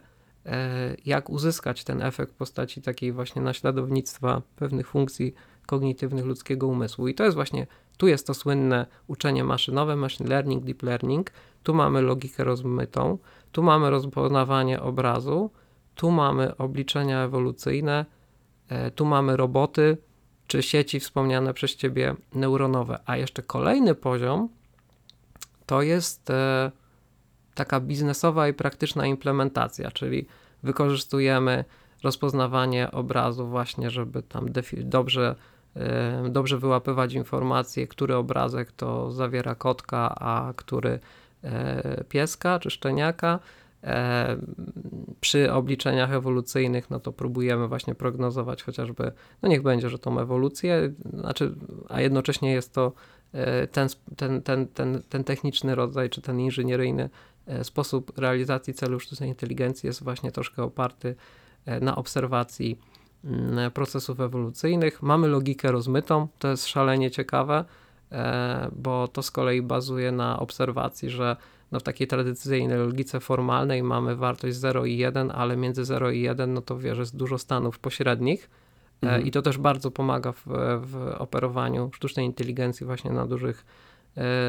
[SPEAKER 2] jak uzyskać ten efekt w postaci takiej właśnie naśladownictwa pewnych funkcji kognitywnych ludzkiego umysłu. I to jest właśnie, tu jest to słynne uczenie maszynowe, machine learning, deep learning, tu mamy logikę rozmytą, tu mamy rozpoznawanie obrazu, tu mamy obliczenia ewolucyjne, e, tu mamy roboty, czy sieci wspomniane przez Ciebie neuronowe. A jeszcze kolejny poziom to jest e, taka biznesowa i praktyczna implementacja, czyli wykorzystujemy rozpoznawanie obrazu właśnie, żeby tam dobrze, e, dobrze wyłapywać informacje, który obrazek to zawiera kotka, a który E, pieska czy szczeniaka. E, przy obliczeniach ewolucyjnych, no to próbujemy właśnie prognozować chociażby, no niech będzie, że tą ewolucję, znaczy, a jednocześnie jest to ten, ten, ten, ten, ten techniczny rodzaj, czy ten inżynieryjny sposób realizacji celu sztucznej inteligencji jest właśnie troszkę oparty na obserwacji mm, procesów ewolucyjnych. Mamy logikę rozmytą, to jest szalenie ciekawe E, bo to z kolei bazuje na obserwacji, że no w takiej tradycyjnej logice formalnej mamy wartość 0 i 1, ale między 0 i 1 no to wiesz, jest dużo stanów pośrednich, Mhm. I to też bardzo pomaga w, w operowaniu sztucznej inteligencji właśnie na dużych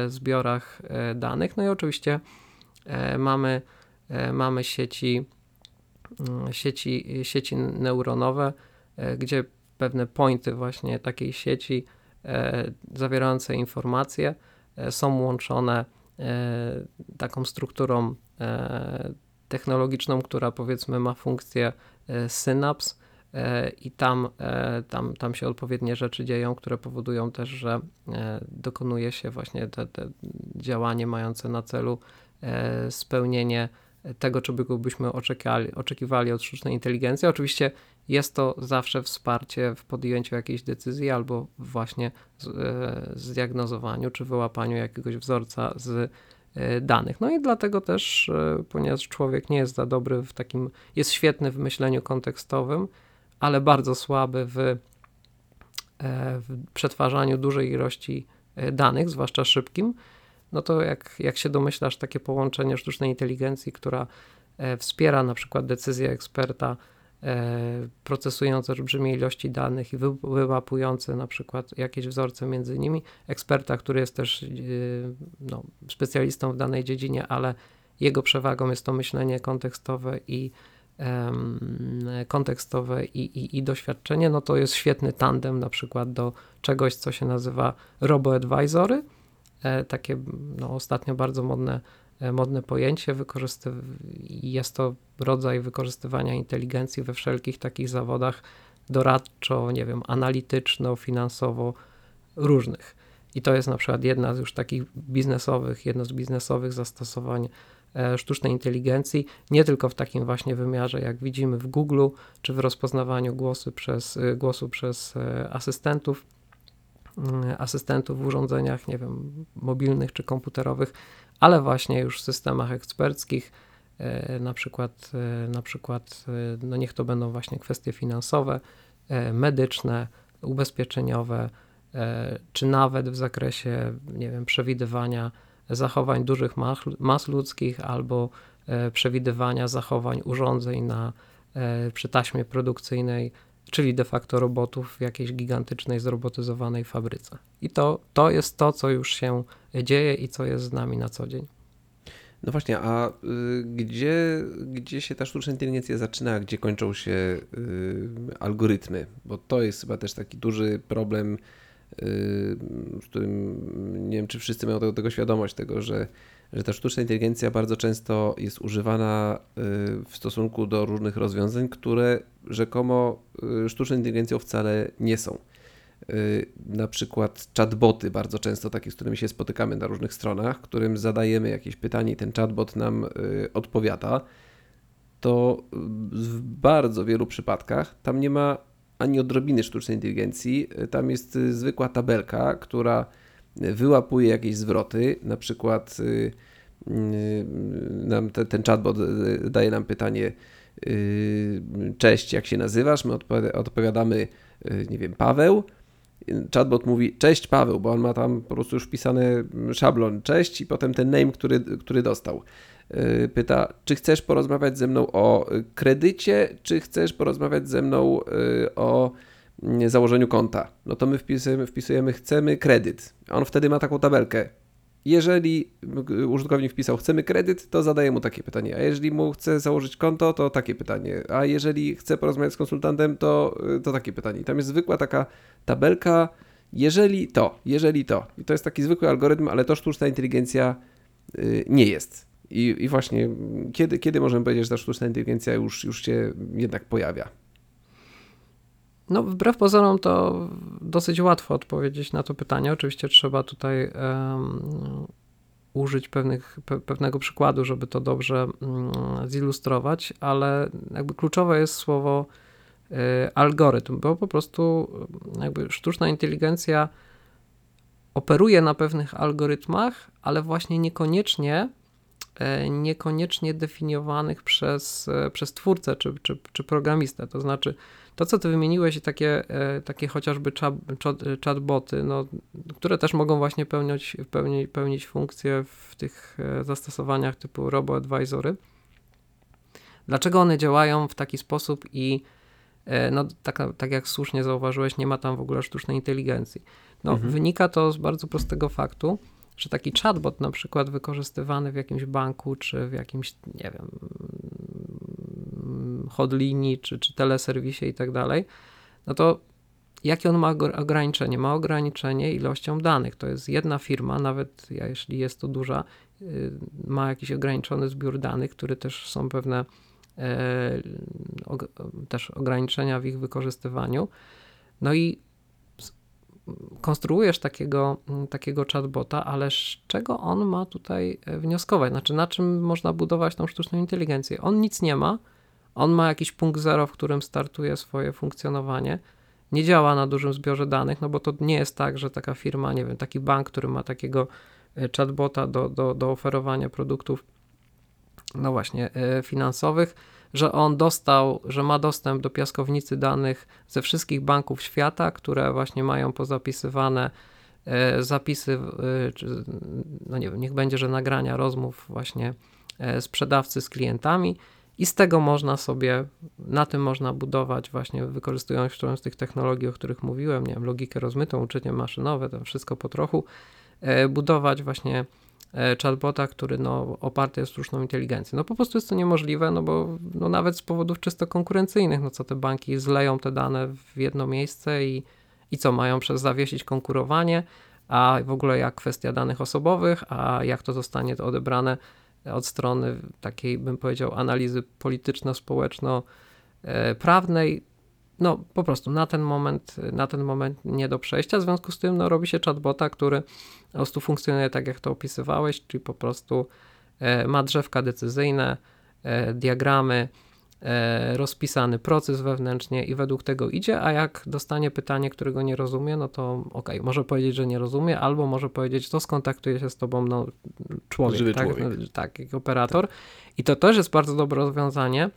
[SPEAKER 2] zbiorach danych. No i oczywiście mamy, mamy sieci, mm, sieci, sieci neuronowe, gdzie pewne pointy właśnie takiej sieci zawierające informacje są łączone taką strukturą technologiczną, która powiedzmy ma funkcję e, synaps e, i tam, e, tam, tam się odpowiednie rzeczy dzieją, które powodują też, że dokonuje się właśnie te, te działanie mające na celu spełnienie tego, czego byśmy oczekiwali, oczekiwali od sztucznej inteligencji. Oczywiście jest to zawsze wsparcie w podjęciu jakiejś decyzji albo właśnie zdiagnozowaniu czy wyłapaniu jakiegoś wzorca z E, danych. No i dlatego też, e, ponieważ człowiek nie jest za dobry w takim, jest świetny w myśleniu kontekstowym, ale bardzo słaby w, e, w przetwarzaniu dużej ilości danych, zwłaszcza szybkim, no to jak, jak się domyślasz, takie połączenie sztucznej inteligencji, która wspiera na przykład decyzję eksperta, E, procesujące olbrzymie ilości danych i wyłapujące na przykład jakieś wzorce między nimi, eksperta, który jest też e, no, specjalistą w danej dziedzinie, ale jego przewagą jest to myślenie kontekstowe i kontekstowe i, i, i, doświadczenie, no to jest świetny tandem na przykład do czegoś, co się nazywa robo-advisory, e, takie no, ostatnio bardzo modne E, modne pojęcie, jest to rodzaj wykorzystywania inteligencji we wszelkich takich zawodach doradczo, nie wiem, analityczno, finansowo różnych. I to jest na przykład jedna z już takich biznesowych, jedno z biznesowych zastosowań e, sztucznej inteligencji, nie tylko w takim właśnie wymiarze, jak widzimy w Google, czy w rozpoznawaniu głosu przez, e, głosu przez asystentów, asystentów w urządzeniach, nie wiem, mobilnych czy komputerowych, ale właśnie już w systemach eksperckich, e, na przykład, e, na przykład no niech to będą właśnie kwestie finansowe, medyczne, ubezpieczeniowe, czy nawet w zakresie, nie wiem, przewidywania zachowań dużych mas ludzkich albo przewidywania zachowań urządzeń na, przy taśmie produkcyjnej, czyli de facto robotów w jakiejś gigantycznej, zrobotyzowanej fabryce. I to, to jest to, co już się dzieje i co jest z nami na co dzień.
[SPEAKER 1] No właśnie, a y, gdzie, gdzie się ta sztuczna inteligencja zaczyna, a gdzie kończą się y, algorytmy? Bo to jest chyba też taki duży problem, y, z którym nie wiem, czy wszyscy mają tego, tego świadomość, tego, że że ta sztuczna inteligencja bardzo często jest używana y, w stosunku do różnych rozwiązań, które rzekomo y, sztuczną inteligencją wcale nie są. Y, na przykład chatboty, bardzo często takie, z którymi się spotykamy na różnych stronach, którym zadajemy jakieś pytanie i ten chatbot nam odpowiada, to w bardzo wielu przypadkach tam nie ma ani odrobiny sztucznej inteligencji. Tam jest zwykła tabelka, która wyłapuje jakieś zwroty, na przykład y, y, nam te, ten chatbot y, daje nam pytanie cześć, jak się nazywasz? My odpowiadamy, nie wiem, Paweł. Chatbot mówi cześć Paweł, bo on ma tam po prostu już wpisany szablon cześć i potem ten name, który, który dostał. Pyta, czy chcesz porozmawiać ze mną o kredycie, czy chcesz porozmawiać ze mną o założeniu konta, no to my wpisujemy, wpisujemy chcemy kredyt. On wtedy ma taką tabelkę. Jeżeli użytkownik wpisał chcemy kredyt, to zadaje mu takie pytanie. A jeżeli mu chce założyć konto, to takie pytanie. A jeżeli chce porozmawiać z konsultantem, to, to takie pytanie. I tam jest zwykła taka tabelka, jeżeli to, jeżeli to. I to jest taki zwykły algorytm, ale to sztuczna inteligencja y, nie jest. I, i właśnie kiedy, kiedy możemy powiedzieć, że ta sztuczna inteligencja już, już się jednak pojawia?
[SPEAKER 2] No, wbrew pozorom to dosyć łatwo odpowiedzieć na to pytanie. Oczywiście trzeba tutaj um, użyć pewnych, pe, pewnego przykładu, żeby to dobrze um, zilustrować, ale jakby kluczowe jest słowo y, algorytm, bo po prostu jakby sztuczna inteligencja operuje na pewnych algorytmach, ale właśnie niekoniecznie e, niekoniecznie definiowanych przez, e, przez twórcę czy, czy, czy programistę. To znaczy, to, co ty wymieniłeś, takie, e, takie chociażby chatboty, no, które też mogą właśnie pełnić, pełnić, pełnić funkcje w tych e, zastosowaniach typu robo-advisory. Dlaczego one działają w taki sposób i e, no tak, tak jak słusznie zauważyłeś, nie ma tam w ogóle sztucznej inteligencji. No,
[SPEAKER 1] Mhm. Wynika
[SPEAKER 2] to z bardzo prostego faktu, że taki chatbot na przykład wykorzystywany w jakimś banku, czy w jakimś, nie wiem, hotlinii, czy, czy teleserwisie i tak dalej, no to jakie on ma ograniczenie? Ma ograniczenie ilością danych. To jest jedna firma, nawet jeśli jest to duża, y, ma jakiś ograniczony zbiór danych, który też są pewne e, też ograniczenia w ich wykorzystywaniu. No i konstruujesz takiego, takiego chatbota, ale z czego on ma tutaj wnioskować? Znaczy, na czym można budować tą sztuczną inteligencję? On nic nie ma, on ma jakiś punkt zero, w którym startuje swoje funkcjonowanie. Nie działa na dużym zbiorze danych, no bo to nie jest tak, że taka firma, nie wiem, taki bank, który ma takiego e, chatbota do, do, do oferowania produktów, no właśnie, e, finansowych, że on dostał, że ma dostęp do piaskownicy danych ze wszystkich banków świata, które właśnie mają pozapisywane e, zapisy, no nie wiem, niech będzie, że nagrania rozmów właśnie sprzedawcy z klientami i z tego można sobie, na tym można budować właśnie wykorzystując którąś z tych technologii, o których mówiłem, nie wiem, logikę rozmytą, uczenie maszynowe, to wszystko po trochu, e, budować właśnie e, chatbota, który no, oparty jest sztuczną inteligencją. No po prostu jest to niemożliwe, no bo no, nawet z powodów czysto konkurencyjnych, no co te banki zleją te dane w jedno miejsce i, i co, mają przez zawiesić konkurowanie, a w ogóle jak kwestia danych osobowych, a jak to zostanie to odebrane od strony takiej, bym powiedział, analizy polityczno-społeczno-prawnej, no po prostu na ten moment, na ten moment nie do przejścia. W związku z tym no, robi się chatbota, który po prostu funkcjonuje tak, jak to opisywałeś, czyli po prostu e, ma drzewka decyzyjne, e, diagramy, E, rozpisany proces wewnętrznie i według tego idzie, a jak dostanie pytanie, którego nie rozumie, no to ok, może powiedzieć, że nie rozumie, albo może powiedzieć, to skontaktuje się z tobą no, człowiek,
[SPEAKER 1] Żywy
[SPEAKER 2] tak?
[SPEAKER 1] człowiek.
[SPEAKER 2] No, tak, jak operator. I to też jest bardzo dobre rozwiązanie,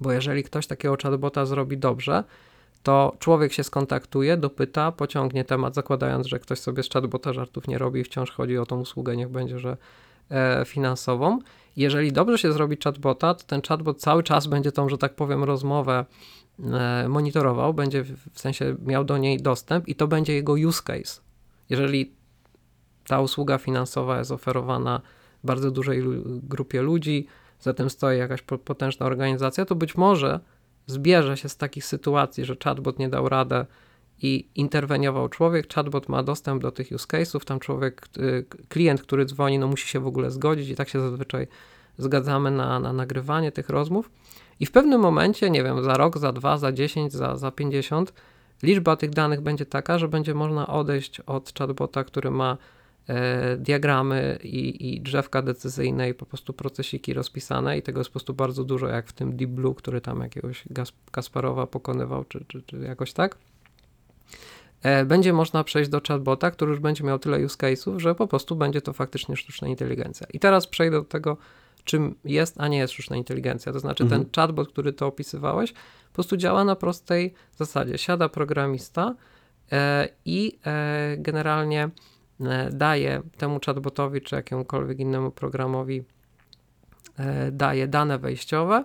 [SPEAKER 2] bo jeżeli ktoś takiego chatbota zrobi dobrze, to człowiek się skontaktuje, dopyta, pociągnie temat, zakładając, że ktoś sobie z chatbota żartów nie robi i wciąż chodzi o tą usługę, niech będzie, że e, finansową jeżeli dobrze się zrobi chatbota, to ten chatbot cały czas będzie tą, że tak powiem, rozmowę e, monitorował, będzie w sensie miał do niej dostęp i to będzie jego use case. Jeżeli ta usługa finansowa jest oferowana bardzo dużej grupie ludzi, za tym stoi jakaś potężna organizacja, to być może zbierze się z takich sytuacji, że chatbot nie dał radę i interweniował człowiek, chatbot ma dostęp do tych use case'ów, tam człowiek, y, klient, który dzwoni, no musi się w ogóle zgodzić i tak się zazwyczaj zgadzamy na, na nagrywanie tych rozmów. I w pewnym momencie, nie wiem, za rok, za dwa, za dziesięć, za, za pięćdziesiąt, liczba tych danych będzie taka, że będzie można odejść od chatbota, który ma e, diagramy i, i drzewka decyzyjne i po prostu procesiki rozpisane i tego jest po prostu bardzo dużo, jak w tym Deep Blue, który tam jakiegoś Kasparowa pokonywał, czy, czy, czy jakoś tak. E, będzie można przejść do chatbota, który już będzie miał tyle use case'ów, że po prostu będzie to faktycznie sztuczna inteligencja. I teraz przejdę do tego, czym jest, a nie jest sztuczna inteligencja. To znaczy mhm. ten chatbot, który to opisywałeś, po prostu działa na prostej zasadzie. Siada programista e, i e, generalnie daje temu chatbotowi czy jakiemukolwiek innemu programowi daje dane wejściowe,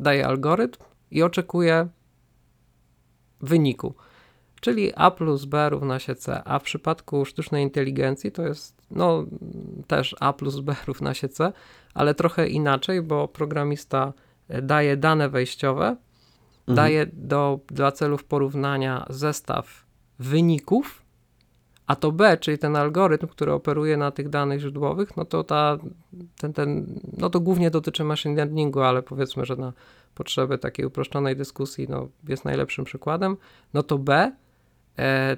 [SPEAKER 2] daje algorytm i oczekuje wyniku czyli A plus B równa się C, a w przypadku sztucznej inteligencji to jest no też A plus B równa się C, ale trochę inaczej, bo programista e, daje dane wejściowe, mhm. daje do, dla celów porównania zestaw wyników, a to B, czyli ten algorytm, który operuje na tych danych źródłowych, no to ta, ten, ten, no to głównie dotyczy machine learningu, ale powiedzmy, że na potrzeby takiej uproszczonej dyskusji no, jest najlepszym przykładem, no to B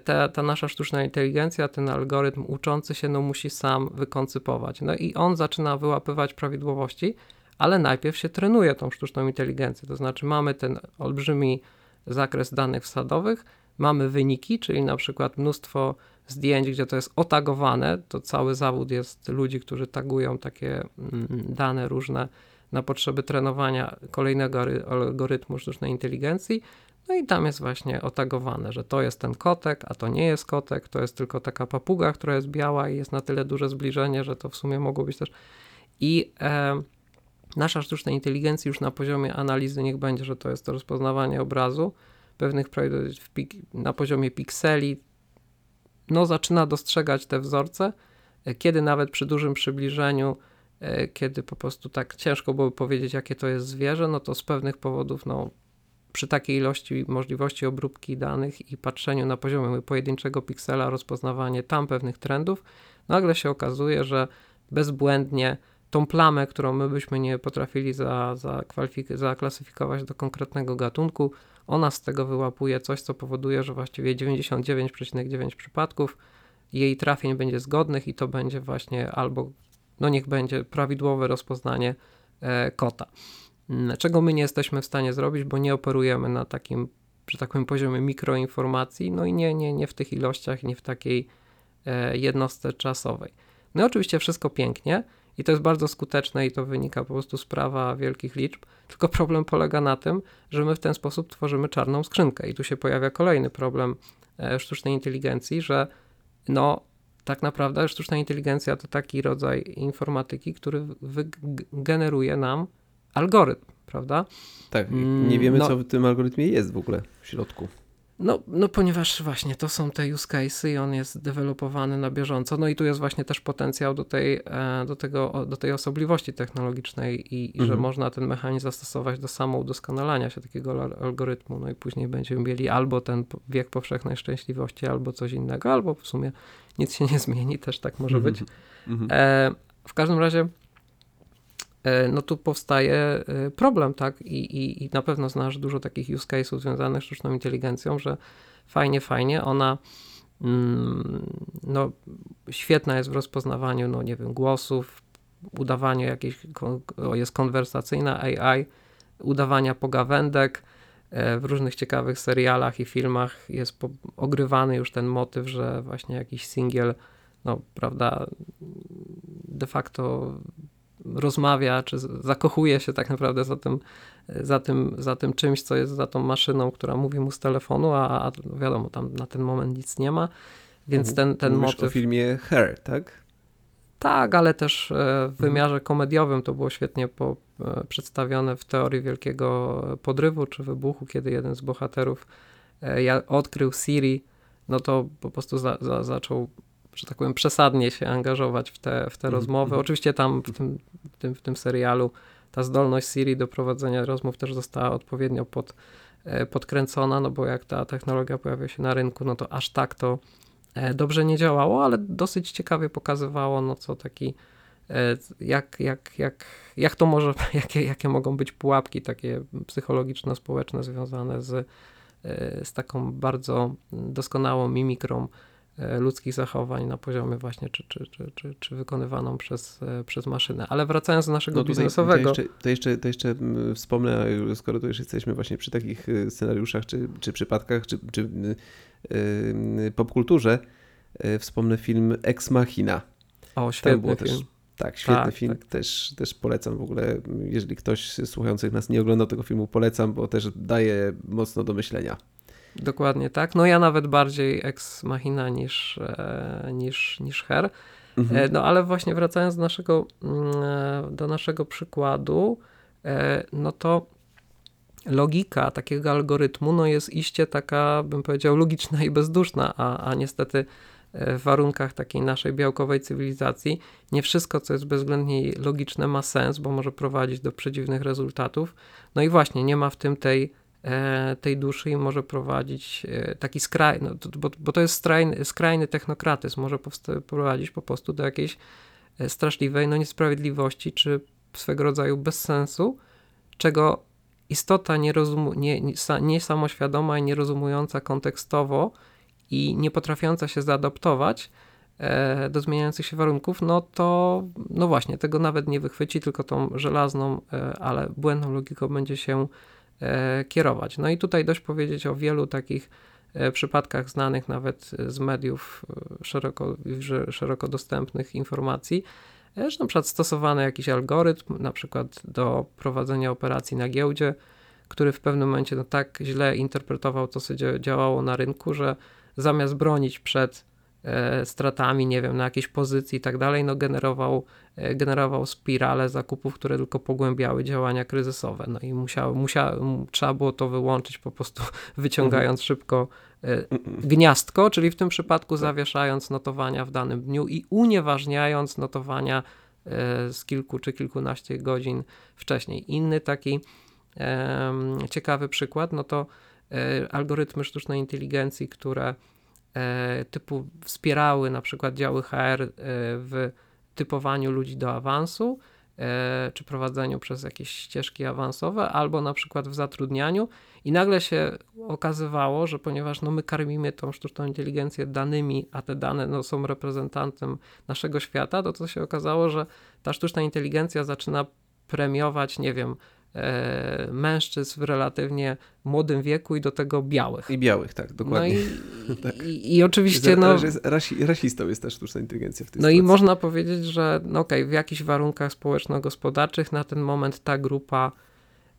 [SPEAKER 2] ta, ta nasza sztuczna inteligencja, ten algorytm uczący się, no musi sam wykoncypować. No i on zaczyna wyłapywać prawidłowości, ale najpierw się trenuje tą sztuczną inteligencję. To znaczy mamy ten olbrzymi zakres danych wsadowych, mamy wyniki, czyli na przykład mnóstwo zdjęć, gdzie to jest otagowane, to cały zawód jest ludzi, którzy tagują takie mm, dane różne na potrzeby trenowania kolejnego algorytmu sztucznej inteligencji. No i tam jest właśnie otagowane, że to jest ten kotek, a to nie jest kotek, to jest tylko taka papuga, która jest biała i jest na tyle duże zbliżenie, że to w sumie mogło być też. I e, nasza sztuczna inteligencja już na poziomie analizy, niech będzie, że to jest to rozpoznawanie obrazu, pewnych na poziomie pikseli, no zaczyna dostrzegać te wzorce, e, kiedy nawet przy dużym przybliżeniu, e, kiedy po prostu tak ciężko byłoby powiedzieć, jakie to jest zwierzę, no to z pewnych powodów, no przy takiej ilości możliwości obróbki danych i patrzeniu na poziomie pojedynczego piksela, rozpoznawanie tam pewnych trendów, nagle się okazuje, że bezbłędnie tą plamę, którą my byśmy nie potrafili za, za zaklasyfikować do konkretnego gatunku, ona z tego wyłapuje coś, co powoduje, że właściwie 99,9 przypadków jej trafień będzie zgodnych i to będzie właśnie albo, no niech będzie prawidłowe rozpoznanie e, kota. Mm, czego my nie jesteśmy w stanie zrobić, bo nie operujemy na takim, że tak powiem, poziomie mikroinformacji, no i nie, nie, nie w tych ilościach, nie w takiej e, jednostce czasowej. No i oczywiście wszystko pięknie i to jest bardzo skuteczne i to wynika po prostu z prawa wielkich liczb, tylko problem polega na tym, że my w ten sposób tworzymy czarną skrzynkę i tu się pojawia kolejny problem e, sztucznej inteligencji, że no tak naprawdę sztuczna inteligencja to taki rodzaj informatyki, który generuje nam algorytm, prawda?
[SPEAKER 1] Tak, nie wiemy, no, co w tym algorytmie jest w ogóle w środku.
[SPEAKER 2] No, no, ponieważ właśnie to są te use cases i on jest dewelopowany na bieżąco. No i tu jest właśnie też potencjał do tej, e, do tego, do tej osobliwości technologicznej i, i mhm. że można ten mechanizm zastosować do samoudoskonalania się takiego algorytmu. No i później będziemy mieli albo ten wiek powszechnej szczęśliwości, albo coś innego, albo w sumie nic się nie zmieni, też tak może mhm. być. Mhm. E, w każdym razie no tu powstaje e, problem, tak? I, i, I na pewno znasz dużo takich use case'ów związanych z sztuczną inteligencją, że fajnie, fajnie, ona mm, no, świetna jest w rozpoznawaniu, no nie wiem, głosów, udawaniu jakiejś, jest konwersacyjna AI, udawania pogawędek, e, w różnych ciekawych serialach i filmach jest ogrywany już ten motyw, że właśnie jakiś singiel, no prawda, de facto rozmawia, czy zakochuje się tak naprawdę za tym, za tym, za tym czymś, co jest za tą maszyną, która mówi mu z telefonu, a, a wiadomo, tam na ten moment nic nie ma. Więc ten, ten
[SPEAKER 1] Mówisz
[SPEAKER 2] motyw.
[SPEAKER 1] o filmie Her, tak?
[SPEAKER 2] Tak, ale też e, w mhm. wymiarze komediowym to było świetnie po, e, przedstawione w teorii wielkiego podrywu czy wybuchu, kiedy jeden z bohaterów e, odkrył Siri, no to po prostu za, za, zaczął że tak powiem, przesadnie się angażować w te, w te mm, rozmowy. Mm. Oczywiście tam w tym, w, tym, w tym serialu ta zdolność Siri do prowadzenia rozmów też została odpowiednio pod, e, podkręcona, no bo jak ta technologia pojawia się na rynku, no to aż tak to e, dobrze nie działało, ale dosyć ciekawie pokazywało, no co taki e, jak, jak, jak, jak to może, jakie, jakie mogą być pułapki takie psychologiczno-społeczne związane z, z taką bardzo doskonałą mimikrą ludzkich zachowań na poziomie właśnie, czy, czy, czy, czy, czy wykonywaną przez, e, przez maszynę. Ale wracając do naszego no tutaj, biznesowego...
[SPEAKER 1] To jeszcze, to, jeszcze, to jeszcze mm, wspomnę, skoro tu już jesteśmy właśnie przy takich e, scenariuszach, czy, czy przypadkach, czy, czy yy, popkulturze, yy, wspomnę film Ex Machina.
[SPEAKER 2] O, świetny film.
[SPEAKER 1] Też, tak, świetny tak, film. Tak. Też, też polecam w ogóle, jeżeli ktoś z słuchających nas nie oglądał tego filmu, polecam, bo też daje mocno do myślenia.
[SPEAKER 2] Dokładnie tak. No ja nawet bardziej ex machina niż, e, niż, niż her. Mhm. E, no ale właśnie wracając do naszego, mm, e, do naszego przykładu, no to logika takiego algorytmu no jest iście taka, bym powiedział, logiczna i bezduszna, a, a niestety w warunkach takiej naszej białkowej cywilizacji nie wszystko, co jest bezwzględnie logiczne, ma sens, bo może prowadzić do przedziwnych rezultatów. No i właśnie nie ma w tym tej tej duszy i może prowadzić e, taki skrajny, no, bo, bo to jest skrajny, skrajny technokratyzm, może prowadzić po prostu do jakiejś e, straszliwej no, niesprawiedliwości czy swego rodzaju bezsensu, czego istota nierozum, nie, nie samoświadoma i nierozumująca kontekstowo i nie potrafiąca się zaadaptować do zmieniających się warunków, no to no właśnie, tego nawet nie wychwyci, tylko tą żelazną, ale błędną logiką będzie się E, kierować. No i tutaj dość powiedzieć o wielu takich e, przypadkach znanych nawet z mediów e, szeroko, szeroko dostępnych informacji, że na przykład stosowano jakiś algorytm, na przykład do prowadzenia operacji na giełdzie, który w pewnym momencie no, tak źle interpretował to, co działało na rynku, że zamiast bronić przed e, stratami, nie wiem, na jakiejś pozycji i tak dalej, no generował, e, generował spirale zakupów, które tylko pogłębiały działania kryzysowe. No i musiało, musiało, trzeba było to wyłączyć po prostu wyciągając szybko e, gniazdko, czyli w tym przypadku zawieszając notowania w danym dniu i unieważniając notowania e, z kilku czy kilkunaście godzin wcześniej. Inny taki ciekawy przykład, no to e, algorytmy sztucznej inteligencji, które e, typu wspierały na przykład działy HR e, w typowaniu ludzi do awansu, e, czy prowadzeniu przez jakieś ścieżki awansowe, albo na przykład w zatrudnianiu. I nagle się okazywało, że ponieważ no, my karmimy tą sztuczną inteligencję danymi, a te dane no, są reprezentantem naszego świata, to to się okazało, że ta sztuczna inteligencja zaczyna premiować, nie wiem, e, mężczyzn w relatywnie młodym wieku i do tego białych.
[SPEAKER 1] I białych, tak, dokładnie.
[SPEAKER 2] No i,
[SPEAKER 1] Tak.
[SPEAKER 2] i, i oczywiście, no,
[SPEAKER 1] rasi, rasistą jest ta sztuczna inteligencja w tej
[SPEAKER 2] no i
[SPEAKER 1] sytuacji.
[SPEAKER 2] można powiedzieć, że no okej, w jakichś warunkach społeczno-gospodarczych na ten moment ta grupa,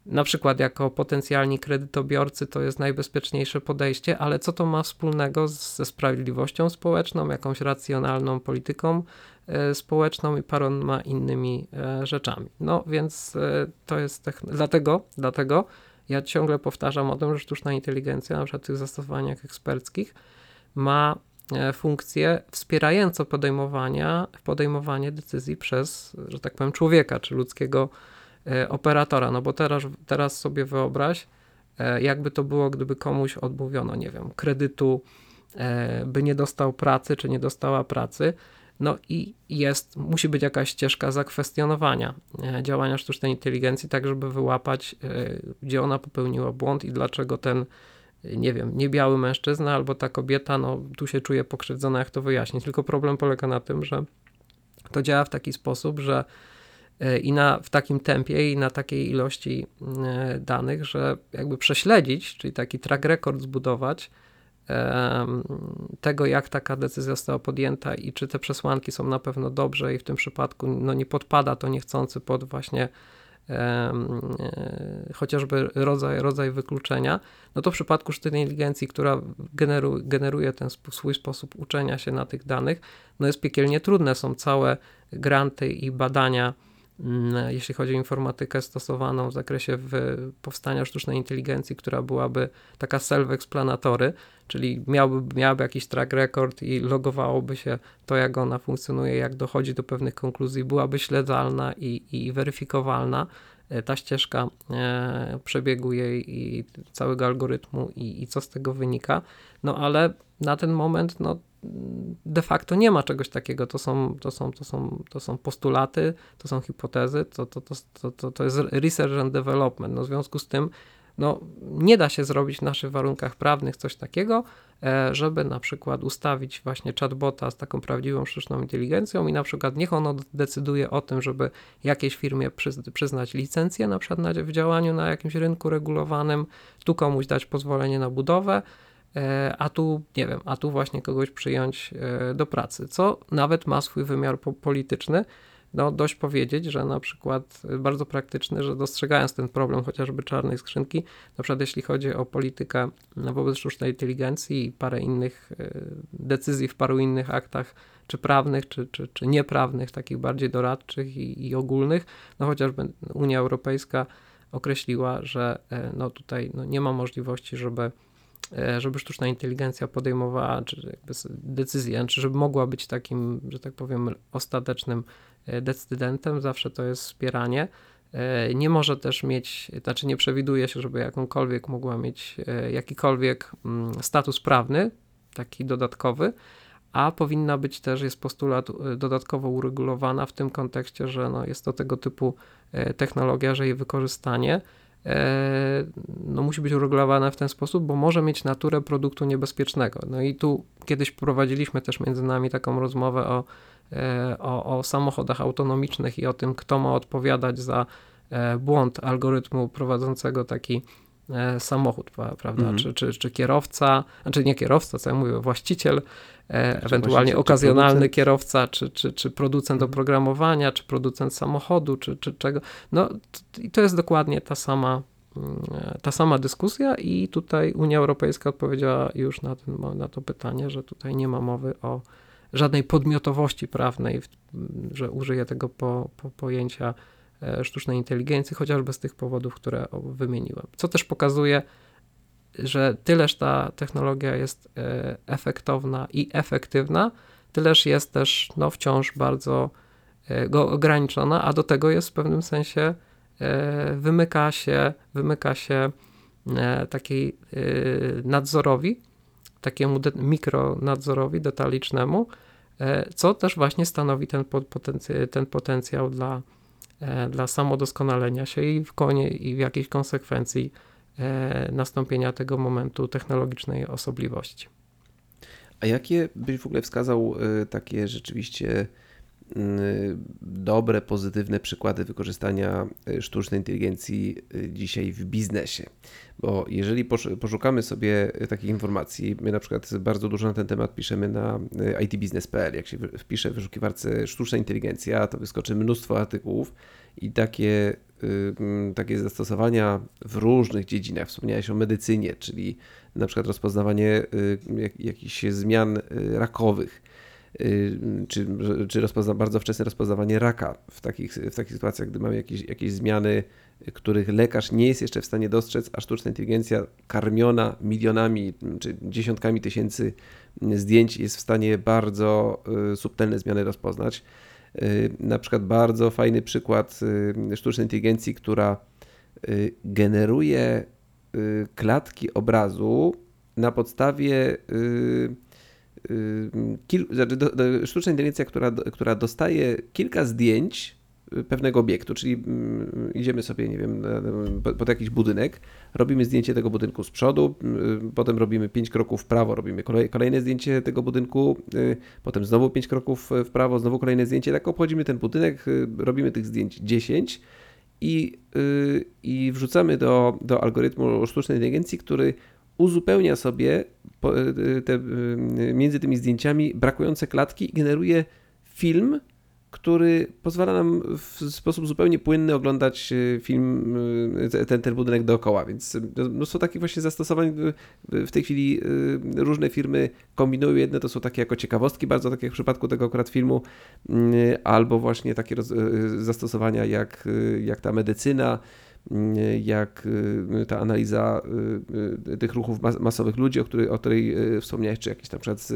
[SPEAKER 2] na przykład jako potencjalni kredytobiorcy, to jest najbezpieczniejsze podejście, ale co to ma wspólnego ze sprawiedliwością społeczną, jakąś racjonalną polityką e, społeczną i paroma innymi e, rzeczami. No więc e, to jest techn- dlatego, dlatego ja ciągle powtarzam o tym, że sztuczna inteligencja, na przykład w tych zastosowaniach eksperckich, ma e, funkcję wspierającą podejmowania, podejmowanie decyzji przez, że tak powiem, człowieka czy ludzkiego e, operatora. No bo teraz, teraz sobie wyobraź, e, jakby to było, gdyby komuś odmówiono, nie wiem, kredytu, e, by nie dostał pracy, czy nie dostała pracy. No i jest, musi być jakaś ścieżka zakwestionowania e, działania sztucznej inteligencji, tak żeby wyłapać, e, gdzie ona popełniła błąd i dlaczego ten nie wiem, niebiały mężczyzna albo ta kobieta, no tu się czuje pokrzywdzona, jak to wyjaśnić. Tylko problem polega na tym, że to działa w taki sposób, że e, i na, w takim tempie i na takiej ilości e, danych, że jakby prześledzić, czyli taki track record zbudować tego, jak taka decyzja została podjęta i czy te przesłanki są na pewno dobrze i w tym przypadku no, nie podpada to niechcący pod właśnie e, chociażby rodzaj, rodzaj wykluczenia, no to w przypadku sztucznej inteligencji, która generu, generuje ten swój sposób uczenia się na tych danych, no jest piekielnie trudne. Są całe granty i badania, jeśli chodzi o informatykę stosowaną w zakresie powstania sztucznej inteligencji, która byłaby taka self-explanatory, czyli miałby, miałaby jakiś track record i logowałoby się to, jak ona funkcjonuje, jak dochodzi do pewnych konkluzji, byłaby śledzalna i, i weryfikowalna e, ta ścieżka e, przebiegu jej i całego algorytmu i, i co z tego wynika. No ale na ten moment no, de facto nie ma czegoś takiego. To są, to są, to są, to są postulaty, to są hipotezy, to, to, to, to, to, jest research and development. No, w związku z tym no, nie da się zrobić w naszych warunkach prawnych coś takiego, e, żeby na przykład ustawić właśnie chatbota z taką prawdziwą sztuczną inteligencją i na przykład niech ono decyduje o tym, żeby jakiejś firmie przyz- przyznać licencję na przykład w działaniu na jakimś rynku regulowanym, tu komuś dać pozwolenie na budowę, a tu, nie wiem, a tu właśnie kogoś przyjąć e, do pracy, co nawet ma swój wymiar po- polityczny, no dość powiedzieć, że na przykład y, bardzo praktyczny, że dostrzegając ten problem chociażby czarnej skrzynki, na przykład jeśli chodzi o politykę no, wobec sztucznej inteligencji i parę innych decyzji w paru innych aktach, czy prawnych, czy, czy, czy nieprawnych, takich bardziej doradczych i, i ogólnych, no chociażby Unia Europejska określiła, że e, no tutaj no, nie ma możliwości, żeby e, żeby sztuczna inteligencja podejmowała czy decyzję, czy żeby mogła być takim, że tak powiem, ostatecznym e, decydentem, zawsze to jest wspieranie. E, Nie może też mieć, znaczy nie przewiduje się, żeby jakąkolwiek mogła mieć e, jakikolwiek mm, status prawny, taki dodatkowy, a powinna być też, jest postulat e, dodatkowo uregulowana w tym kontekście, że no jest to tego typu e, technologia, że jej wykorzystanie e, no musi być uregulowane w ten sposób, bo może mieć naturę produktu niebezpiecznego. No i tu kiedyś prowadziliśmy też między nami taką rozmowę o, e, o, o samochodach autonomicznych i o tym, kto ma odpowiadać za e, błąd algorytmu prowadzącego taki e, samochód, pra- prawda?
[SPEAKER 1] Mhm.
[SPEAKER 2] Czy, czy, czy kierowca, znaczy nie kierowca, co ja mówię, właściciel, e, ewentualnie
[SPEAKER 1] czy
[SPEAKER 2] okazjonalny
[SPEAKER 1] producent.
[SPEAKER 2] kierowca, czy, czy, czy producent
[SPEAKER 1] Mhm.
[SPEAKER 2] oprogramowania, czy producent samochodu, czy, czy czego. No i to jest dokładnie ta sama ta sama dyskusja i tutaj Unia Europejska odpowiedziała już na, ten, na to pytanie, że tutaj nie ma mowy o żadnej podmiotowości prawnej, że użyję tego po, po pojęcia e, sztucznej inteligencji, chociażby z tych powodów, które wymieniłem. Co też pokazuje, że tyleż ta technologia jest e, efektowna i efektywna, tyleż jest też no, wciąż bardzo e, ograniczona, a do tego jest w pewnym sensie wymyka się, wymyka się takiej nadzorowi, takiemu de mikronadzorowi detalicznemu, e, co też właśnie stanowi ten, potencjał, ten potencjał dla, e, dla samodoskonalenia się i w konie i w jakiejś konsekwencji e, nastąpienia tego momentu technologicznej osobliwości.
[SPEAKER 1] A jakie byś w ogóle wskazał takie rzeczywiście dobre, pozytywne przykłady wykorzystania sztucznej inteligencji dzisiaj w biznesie? Bo jeżeli poszukamy sobie takich informacji, my na przykład bardzo dużo na ten temat piszemy na itbusiness.pl. Jak się wpisze w wyszukiwarce sztuczna inteligencja, to wyskoczy mnóstwo artykułów i takie, takie zastosowania w różnych dziedzinach. Wspomniałeś o medycynie, czyli na przykład rozpoznawanie y, jakichś zmian y, rakowych y, czy, czy rozpozna, bardzo wczesne rozpoznawanie raka w takich, w takich sytuacjach, gdy mamy jakieś, jakieś zmiany których lekarz nie jest jeszcze w stanie dostrzec, a sztuczna inteligencja karmiona milionami czy dziesiątkami tysięcy zdjęć jest w stanie bardzo y, subtelne zmiany rozpoznać. Y, na przykład bardzo fajny przykład y, sztucznej inteligencji, która generuje klatki obrazu na podstawie znaczy sztuczna inteligencja, która, która dostaje kilka zdjęć pewnego obiektu, czyli mm, idziemy sobie, nie wiem, pod jakiś budynek, robimy zdjęcie tego budynku z przodu, potem robimy 5 kroków w prawo, robimy kolejne zdjęcie tego budynku, y, potem znowu 5 kroków w prawo, znowu kolejne zdjęcie, tak obchodzimy ten budynek, y, robimy tych zdjęć 10 i, y, i wrzucamy do, do algorytmu sztucznej inteligencji, który uzupełnia sobie te, między tymi zdjęciami brakujące klatki i generuje film, który pozwala nam w sposób zupełnie płynny oglądać e, film, e, ten, ten budynek dookoła, więc mnóstwo takich właśnie zastosowań w tej chwili e, różne firmy kombinują. Jedne to są takie jako ciekawostki, bardzo takie w przypadku tego akurat filmu, mm, albo właśnie takie zastosowania jak, jak ta medycyna, jak ta analiza tych ruchów masowych ludzi, o której, o której wspomniałeś, czy jakiś na przykład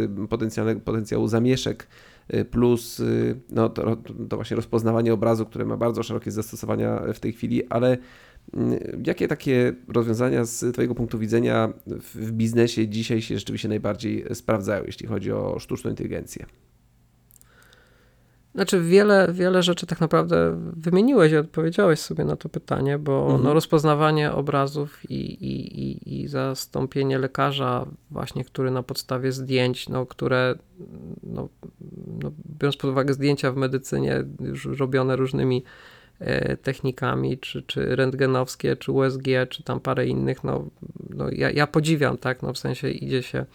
[SPEAKER 1] potencjału zamieszek Y, plus y, no, to, to właśnie rozpoznawanie obrazu, które ma bardzo szerokie zastosowania w tej chwili, ale y, jakie takie rozwiązania z Twojego punktu widzenia w biznesie dzisiaj się rzeczywiście najbardziej sprawdzają, jeśli chodzi o sztuczną inteligencję?
[SPEAKER 2] Znaczy, wiele, wiele rzeczy tak naprawdę wymieniłeś i odpowiedziałeś sobie na to pytanie, bo mhm. no, rozpoznawanie obrazów i, i, i, i zastąpienie lekarza, właśnie, który na podstawie zdjęć, no, które, no, no, biorąc pod uwagę zdjęcia w medycynie, już robione różnymi e, technikami, czy, czy rentgenowskie, czy USG, czy tam parę innych, no, no ja, ja podziwiam, tak, no, w sensie idzie się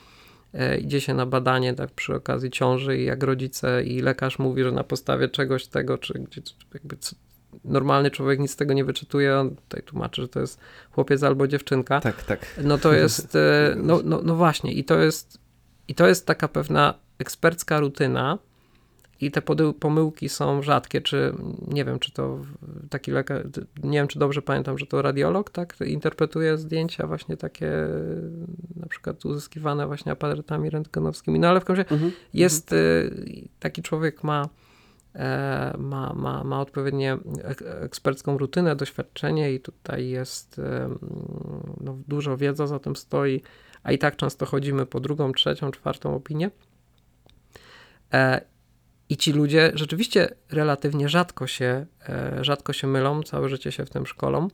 [SPEAKER 2] idzie się na badanie tak, przy okazji ciąży i jak rodzice i lekarz mówi, że na podstawie czegoś tego, czy gdzie jakby normalny człowiek nic z tego nie wyczytuje, on tutaj tłumaczy, że to jest chłopiec albo dziewczynka.
[SPEAKER 1] Tak, tak.
[SPEAKER 2] No to jest, e, no, no, no właśnie i to jest, i to jest taka pewna ekspercka rutyna, i te pomyłki są rzadkie, czy nie wiem, czy to taki lekarz, nie wiem, czy dobrze pamiętam, że to radiolog, tak, interpretuje zdjęcia właśnie takie na przykład uzyskiwane właśnie aparatami rentgenowskimi, no ale w każdym razie mhm. jest, y, taki człowiek ma e, ma, ma, ma odpowiednie ekspercką rutynę, doświadczenie i tutaj jest no, dużo wiedza za tym stoi, a i tak często chodzimy po drugą, trzecią, czwartą opinię. I ci ludzie rzeczywiście relatywnie rzadko się, e, rzadko się mylą, całe życie się w tym szkolą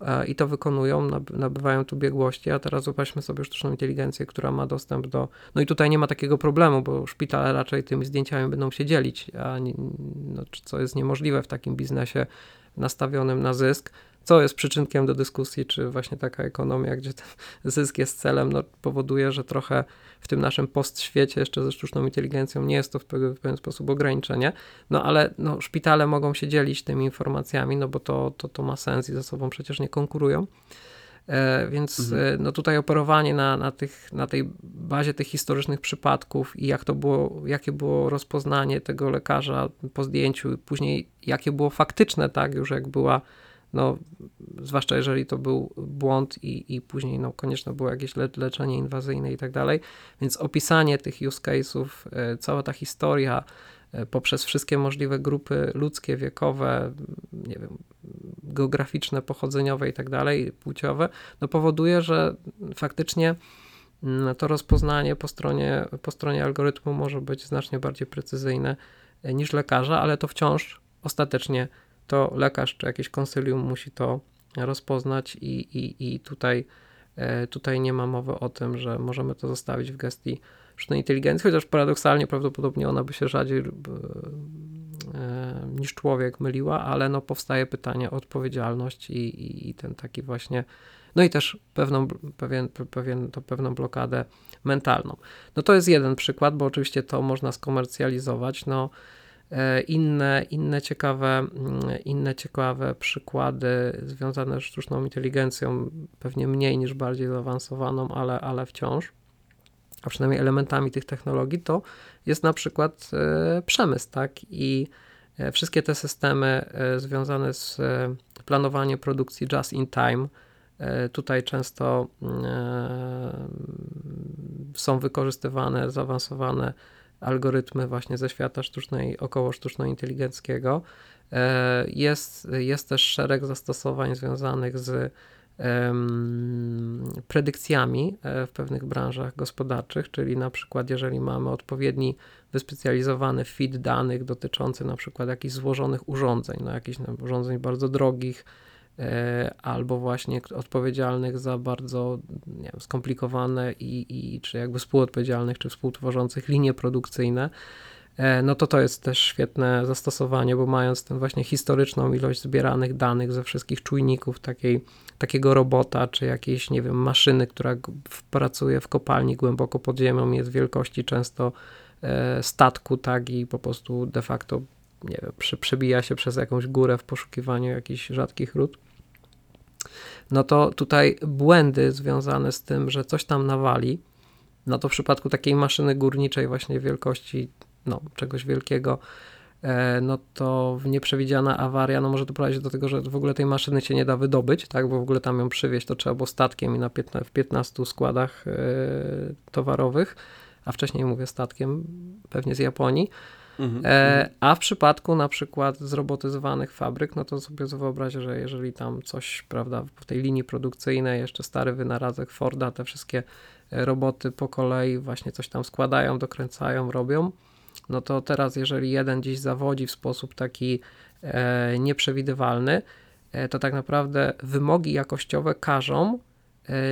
[SPEAKER 2] e, i to wykonują, nabywają tu biegłości, a teraz zobaczmy sobie sztuczną inteligencję, która ma dostęp do... No i tutaj nie ma takiego problemu, bo szpitale raczej tymi zdjęciami będą się dzielić, a nie, no, co jest niemożliwe w takim biznesie nastawionym na zysk, co jest przyczynkiem do dyskusji, czy właśnie taka ekonomia, gdzie ten zysk jest celem, no, powoduje, że trochę w tym naszym postświecie jeszcze ze sztuczną inteligencją nie jest to w pewien, sposób ograniczenie, no ale no, szpitale mogą się dzielić tymi informacjami, no bo to, to, to ma sens i ze sobą przecież nie konkurują. E, więc
[SPEAKER 1] Mhm.
[SPEAKER 2] e, no tutaj operowanie na, na, tych, na tej bazie tych historycznych przypadków i jak to było, jakie było rozpoznanie tego lekarza po zdjęciu, później jakie było faktyczne, tak, już jak była, no, zwłaszcza jeżeli to był błąd i, i później no, konieczne było jakieś le leczenie inwazyjne i tak dalej. Więc opisanie tych use case'ów, e, cała ta historia e, poprzez wszystkie możliwe grupy ludzkie, wiekowe, nie wiem, geograficzne, pochodzeniowe i tak dalej, płciowe, no powoduje, że faktycznie mm, to rozpoznanie po stronie, po stronie algorytmu może być znacznie bardziej precyzyjne e, niż lekarza, ale to wciąż ostatecznie to lekarz czy jakieś konsylium musi to rozpoznać i, i, i tutaj, e, tutaj nie ma mowy o tym, że możemy to zostawić w gestii sztucznej inteligencji, chociaż paradoksalnie prawdopodobnie ona by się rzadziej e, niż człowiek myliła, ale no powstaje pytanie o odpowiedzialność i, i, i ten taki właśnie, no i też pewną, pewien, pewien, to pewną blokadę mentalną. No to jest jeden przykład, bo oczywiście to można skomercjalizować, no inne, inne, ciekawe, mm, inne ciekawe przykłady związane z sztuczną inteligencją, pewnie mniej niż bardziej zaawansowaną, ale, ale wciąż, a przynajmniej elementami tych technologii, to jest na przykład e, przemysł, tak? I e, wszystkie te systemy e, związane z e, planowaniem produkcji just in time, e, tutaj często e, są wykorzystywane zaawansowane algorytmy właśnie ze świata sztucznej, około sztuczno-inteligenckiego. E, Jest, jest też szereg zastosowań związanych z predykcjami e, w pewnych branżach gospodarczych, czyli na przykład jeżeli mamy odpowiedni wyspecjalizowany feed danych dotyczący na przykład jakichś złożonych urządzeń, no jakichś urządzeń bardzo drogich, albo właśnie odpowiedzialnych za bardzo nie wiem, skomplikowane i, i czy jakby współodpowiedzialnych, czy współtworzących linie produkcyjne, e, no to to jest też świetne zastosowanie, bo mając tę właśnie historyczną ilość zbieranych danych ze wszystkich czujników takiej, takiego robota, czy jakiejś, nie wiem, maszyny, która pracuje w kopalni głęboko pod ziemią, jest wielkości często e, statku, tak, i po prostu de facto, nie wiem, przebija się przez jakąś górę w poszukiwaniu jakichś rzadkich ród, no to tutaj błędy związane z tym, że coś tam nawali, no to w przypadku takiej maszyny górniczej właśnie wielkości, no, czegoś wielkiego, e, no to nieprzewidziana awaria, no może doprowadzić do tego, że w ogóle tej maszyny się nie da wydobyć, tak, bo w ogóle tam ją przywieźć to trzeba było statkiem i na 15, w 15 składach e, towarowych, a wcześniej mówię statkiem, pewnie z Japonii,
[SPEAKER 1] Mhm.
[SPEAKER 2] E, a w przypadku na przykład zrobotyzowanych fabryk, no to sobie wyobraź, że jeżeli tam coś, prawda, w tej linii produkcyjnej, jeszcze stary wynalazek Forda, te wszystkie e, roboty po kolei właśnie coś tam składają, dokręcają, robią, no to teraz jeżeli jeden gdzieś zawodzi w sposób taki e, nieprzewidywalny, e, to tak naprawdę wymogi jakościowe każą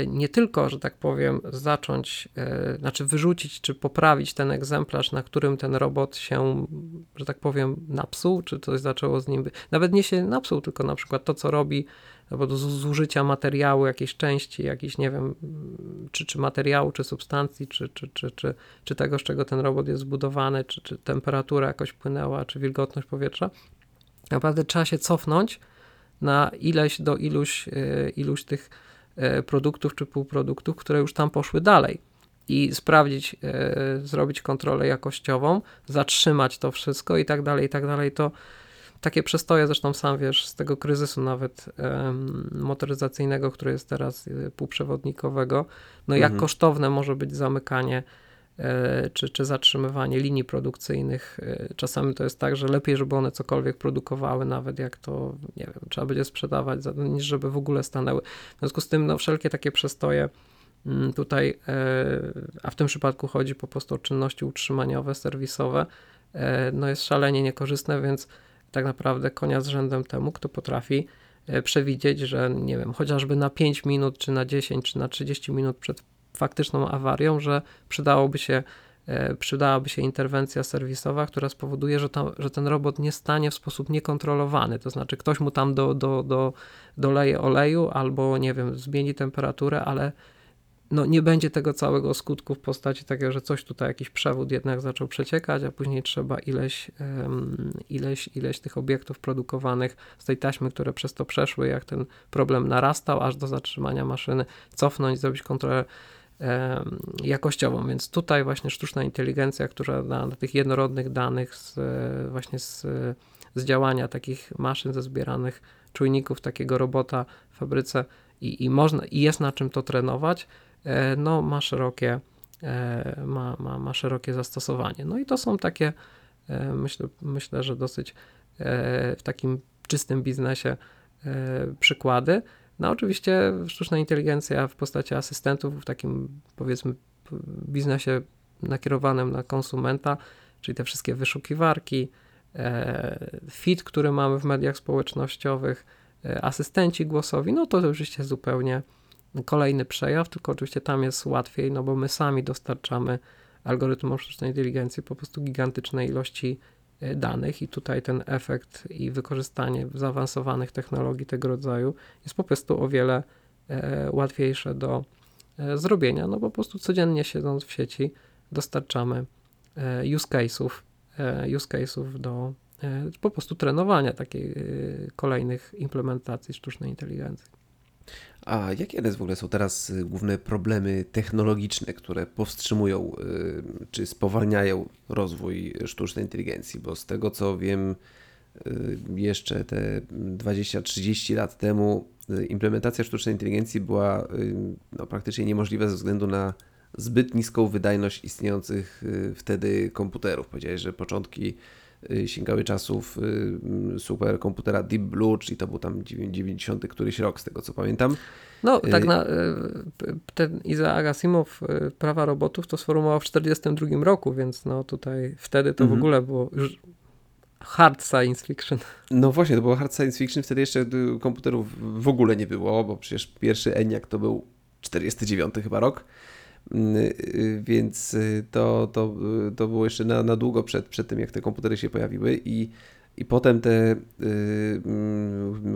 [SPEAKER 2] nie tylko, że tak powiem, zacząć, e, znaczy wyrzucić czy poprawić ten egzemplarz, na którym ten robot się, że tak powiem, napsuł, czy coś zaczęło z nim, nawet nie się napsuł, tylko na przykład to, co robi, albo zużycia materiału, jakiejś części, jakiś, nie wiem, czy, czy materiału, czy substancji, czy, czy, czy, czy, czy tego, z czego ten robot jest zbudowany, czy, czy temperatura jakoś płynęła, czy wilgotność powietrza. Naprawdę trzeba się cofnąć na ileś do iluś, e, iluś tych e, produktów czy półproduktów, które już tam poszły dalej. I sprawdzić, e, zrobić kontrolę jakościową, zatrzymać to wszystko i tak dalej, i tak dalej. To takie przestoje, zresztą sam wiesz, z tego kryzysu nawet motoryzacyjnego, który jest teraz e, półprzewodnikowego, no jak
[SPEAKER 1] Mhm.
[SPEAKER 2] kosztowne może być zamykanie e, czy, czy zatrzymywanie linii produkcyjnych. E, Czasami to jest tak, że lepiej, żeby one cokolwiek produkowały, nawet jak to, nie wiem, trzeba będzie sprzedawać, niż żeby w ogóle stanęły. W związku z tym, no, wszelkie takie przestoje mm, tutaj, e, a w tym przypadku chodzi po prostu o czynności utrzymaniowe, serwisowe, e, no jest szalenie niekorzystne, więc tak naprawdę konia z rzędem temu, kto potrafi e, przewidzieć, że nie wiem, chociażby na 5 minut, czy na 10, czy na 30 minut przed faktyczną awarią, że przydałoby się e, przydałaby się interwencja serwisowa, która spowoduje, że, to, że ten robot nie stanie w sposób niekontrolowany. To znaczy, ktoś mu tam do, do, do, doleje oleju albo, nie wiem, zmieni temperaturę, ale no, nie będzie tego całego skutku w postaci takiego, że coś tutaj, jakiś przewód jednak zaczął przeciekać, a później trzeba ileś, ileś, ileś tych obiektów produkowanych z tej taśmy, które przez to przeszły, jak ten problem narastał, aż do zatrzymania maszyny, cofnąć, zrobić kontrolę jakościową. Więc tutaj właśnie sztuczna inteligencja, która na, na tych jednorodnych danych z, właśnie z, z działania takich maszyn, ze zbieranych czujników takiego robota w fabryce i, i, można, i jest na czym to trenować, E, no, ma, szerokie, e, ma, ma, ma szerokie zastosowanie. No i to są takie, e, myślę, myślę, że dosyć w takim czystym biznesie przykłady. No oczywiście sztuczna inteligencja w postaci asystentów w takim powiedzmy biznesie nakierowanym na konsumenta, czyli te wszystkie wyszukiwarki, fit, który mamy w mediach społecznościowych, asystenci głosowi, no to oczywiście zupełnie kolejny przejaw, tylko oczywiście tam jest łatwiej, no bo my sami dostarczamy algorytmom sztucznej inteligencji po prostu gigantycznej ilości e, danych i tutaj ten efekt i wykorzystanie zaawansowanych technologii tego rodzaju jest po prostu o wiele e, łatwiejsze do e, zrobienia, no bo po prostu codziennie siedząc w sieci dostarczamy use case'ów, use case'ów do po prostu trenowania takich kolejnych implementacji sztucznej inteligencji.
[SPEAKER 1] A jakie w ogóle są teraz y, główne problemy technologiczne, które powstrzymują y, czy spowalniają rozwój sztucznej inteligencji? Bo z tego co wiem, y, jeszcze te 20-30 lat temu implementacja sztucznej inteligencji była no, praktycznie niemożliwa ze względu na zbyt niską wydajność istniejących wtedy komputerów. Powiedziałeś, że początki sięgały czasów y, superkomputera Deep Blue, czyli to był tam 90 któryś rok, z tego co pamiętam.
[SPEAKER 2] No, tak y, na, ten Isaac Asimov prawa robotów to sformułował w 1942 roku, więc no tutaj wtedy to mhm. w ogóle było już hard science fiction.
[SPEAKER 1] No właśnie, to było hard science fiction, wtedy jeszcze komputerów w ogóle nie było, bo przecież pierwszy ENIAC to był 49 chyba rok. Mm, y, więc y, to, to, y, to było jeszcze na, na długo przed, przed tym, jak te komputery się pojawiły i, i potem te y,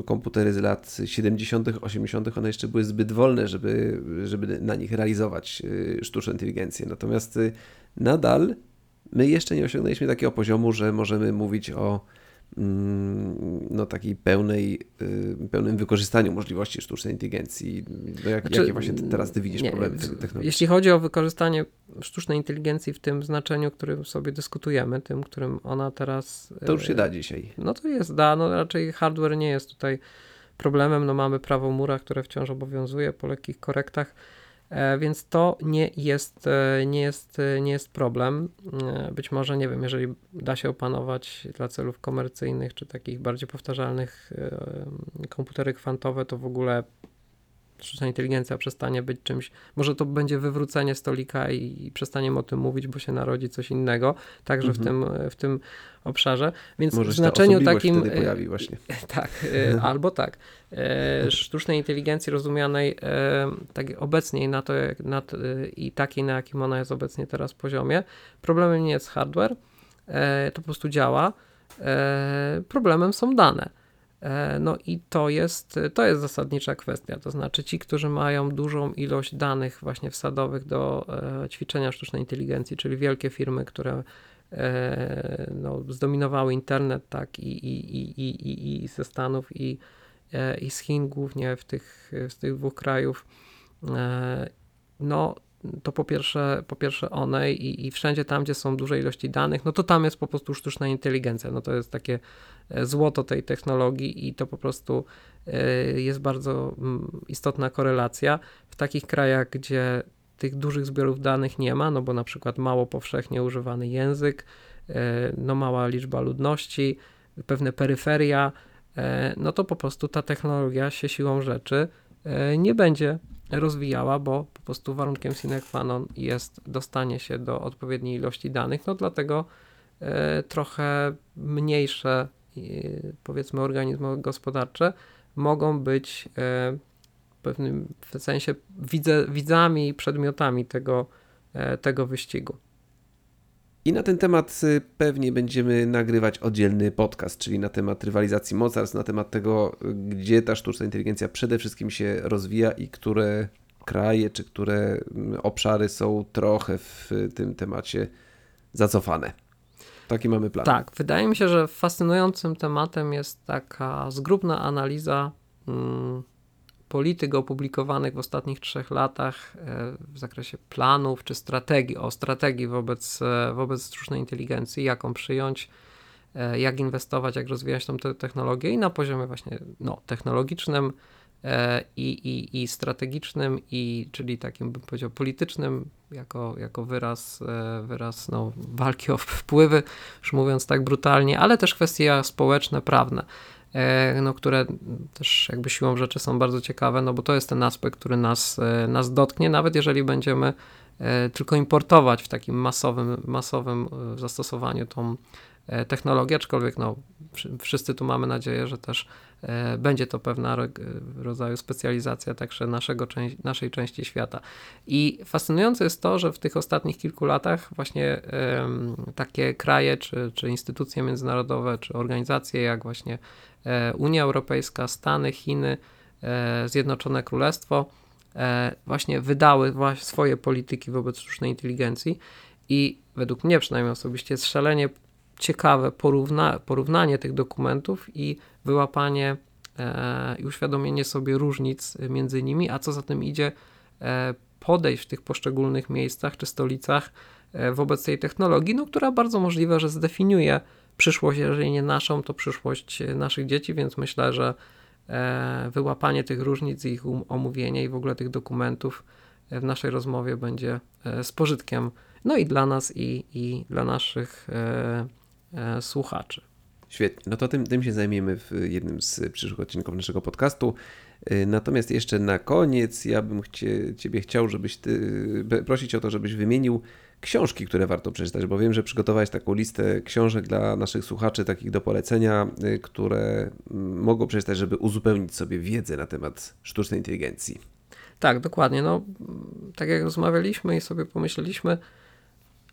[SPEAKER 1] y, komputery z lat 70., 80., one jeszcze były zbyt wolne, żeby, żeby na nich realizować y, sztuczną inteligencję. Natomiast nadal my jeszcze nie osiągnęliśmy takiego poziomu, że możemy mówić o Mm, no, takiej pełnej, y, pełnym wykorzystaniu możliwości sztucznej inteligencji. No jak, znaczy, jakie właśnie teraz ty widzisz nie, problemy technologiczne?
[SPEAKER 2] Jeśli chodzi o wykorzystanie sztucznej inteligencji w tym znaczeniu, którym sobie dyskutujemy, tym, którym ona teraz...
[SPEAKER 1] To już się da dzisiaj.
[SPEAKER 2] No to jest, da, no raczej hardware nie jest tutaj problemem, no mamy prawo mura, które wciąż obowiązuje po lekkich korektach, więc to nie jest, e, nie, jest, e, nie jest problem. Być może, nie wiem, jeżeli da się opanować dla celów komercyjnych czy takich bardziej powtarzalnych komputery kwantowe, to w ogóle sztuczna inteligencja przestanie być czymś, może to będzie wywrócenie stolika i, i przestaniemy o tym mówić, bo się narodzi coś innego, także mhm. w, tym, w tym obszarze. Więc
[SPEAKER 1] może
[SPEAKER 2] w znaczeniu takim.
[SPEAKER 1] Wtedy pojawi właśnie.
[SPEAKER 2] Tak, albo tak. Sztucznej inteligencji rozumianej tak obecniej na to, na to, i takiej, na jakim ona jest obecnie teraz poziomie. Problemem nie jest hardware, to po prostu działa. Problemem są dane. E, no i to jest, to jest zasadnicza kwestia. To znaczy, ci, którzy mają dużą ilość danych właśnie wsadowych do e, ćwiczenia sztucznej inteligencji, czyli wielkie firmy, które e, no, zdominowały internet, tak, i, i, i, i, i ze Stanów, i, i z Chin, głównie w tych, z tych dwóch krajów, no to po pierwsze, po pierwsze one i, i wszędzie tam, gdzie są duże ilości danych, no to tam jest po prostu sztuczna inteligencja. No to jest takie e, złoto tej technologii i to po prostu e, jest bardzo mm, istotna korelacja. W takich krajach, gdzie tych dużych zbiorów danych nie ma, no bo na przykład mało powszechnie używany język, e, no mała liczba ludności, pewne peryferia, no to po prostu ta technologia się siłą rzeczy nie będzie rozwijała, bo po prostu warunkiem sine qua non jest dostanie się do odpowiedniej ilości danych, no dlatego e, trochę mniejsze e, powiedzmy organizmy gospodarcze mogą być e, w pewnym sensie widzami i przedmiotami tego, tego wyścigu.
[SPEAKER 1] I na ten temat y, pewnie będziemy nagrywać oddzielny podcast, czyli na temat rywalizacji mocarstw, na temat tego, gdzie ta sztuczna inteligencja przede wszystkim się rozwija i które kraje czy które mm, obszary są trochę w tym temacie zacofane. Taki mamy plan.
[SPEAKER 2] Tak, wydaje mi się, że fascynującym tematem jest taka zgrubna analiza mm, polityk opublikowanych w ostatnich trzech latach e, w zakresie planów czy strategii, o strategii wobec, e, wobec sztucznej inteligencji, jaką przyjąć, e, jak inwestować, jak rozwijać tą te technologię i na poziomie właśnie no, technologicznym i, i, i strategicznym, i, czyli takim bym powiedział politycznym, jako, jako wyraz, wyraz no, walki o wpływy, już mówiąc tak brutalnie, ale też kwestie społeczne, prawne. E, no, które też jakby siłą rzeczy są bardzo ciekawe, no bo to jest ten aspekt, który nas, e, nas dotknie, nawet jeżeli będziemy e, tylko importować w takim masowym, masowym zastosowaniu tą technologię, aczkolwiek no, wszyscy tu mamy nadzieję, że też będzie to pewna rodzaju specjalizacja także naszego, naszej części świata. I fascynujące jest to, że w tych ostatnich kilku latach właśnie takie kraje, czy, czy instytucje międzynarodowe, czy organizacje jak właśnie Unia Europejska, Stany, Chiny, e, Zjednoczone Królestwo e, właśnie wydały swoje polityki wobec sztucznej inteligencji i według mnie przynajmniej osobiście jest szalenie ciekawe porówna, porównanie tych dokumentów i wyłapanie i uświadomienie sobie różnic między nimi, a co za tym idzie podejść w tych poszczególnych miejscach czy stolicach wobec tej technologii, no, która bardzo możliwe, że zdefiniuje przyszłość, jeżeli nie naszą, to przyszłość naszych dzieci, więc myślę, że e, wyłapanie tych różnic, ich um, omówienie i w ogóle tych dokumentów w naszej rozmowie będzie e, z pożytkiem, no i dla nas, i, i dla naszych e, słuchaczy.
[SPEAKER 1] Świetnie, no to tym, tym się zajmiemy w jednym z przyszłych odcinków naszego podcastu. Natomiast jeszcze na koniec ja bym chcie, Ciebie chciał, żebyś ty, prosić o to, żebyś wymienił książki, które warto przeczytać, bo wiem, że przygotowałeś taką listę książek dla naszych słuchaczy, takich do polecenia, y, które mm, mogą przeczytać, żeby uzupełnić sobie wiedzę na temat sztucznej inteligencji.
[SPEAKER 2] Tak, dokładnie. No, tak jak rozmawialiśmy i sobie pomyśleliśmy,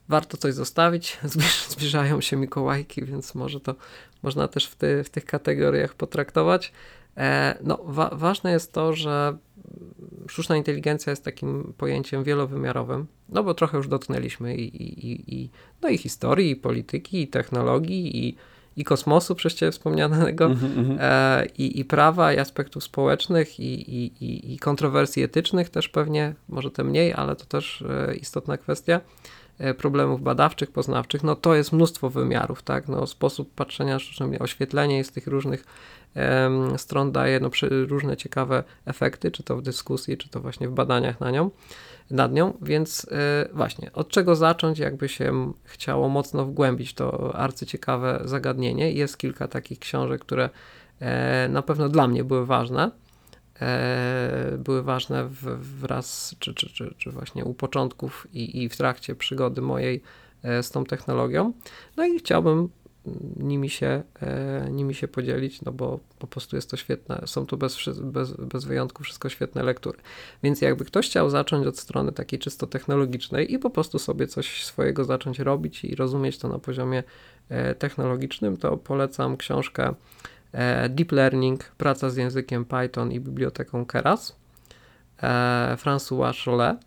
[SPEAKER 2] warto coś zostawić. Zbliżają się Mikołajki, więc może to można też w, ty, w tych kategoriach potraktować. E, no, wa ważne jest to, że sztuczna inteligencja jest takim pojęciem wielowymiarowym, no bo trochę już dotknęliśmy i, i, i, no i historii, i polityki, i technologii, i, i kosmosu przecież wspomnianego, mm -hmm. e, i, i prawa, i aspektów społecznych, i, i, i kontrowersji etycznych też pewnie, może te mniej, ale to też e, istotna kwestia. E, problemów badawczych, poznawczych, no to jest mnóstwo wymiarów, tak, no sposób patrzenia, oświetlenie jest tych różnych um, stron daje no, różne ciekawe efekty, czy to w dyskusji, czy to właśnie w badaniach na nią, nad nią, więc y, właśnie, od czego zacząć, jakby się chciało mocno wgłębić to arcyciekawe zagadnienie. Jest kilka takich książek, które e, na pewno dla mnie były ważne, były ważne wraz, czy, czy, czy, czy właśnie u początków i, i w trakcie przygody mojej e, z tą technologią. No i chciałbym nimi się, e, nimi się podzielić, no bo po prostu jest to świetne, są tu bez, bez, bez wyjątku wszystko świetne lektury. Więc jakby ktoś chciał zacząć od strony takiej czysto technologicznej i po prostu sobie coś swojego zacząć robić i rozumieć to na poziomie technologicznym, to polecam książkę E, deep Learning, praca z językiem Python i biblioteką Keras, e, François Cholet.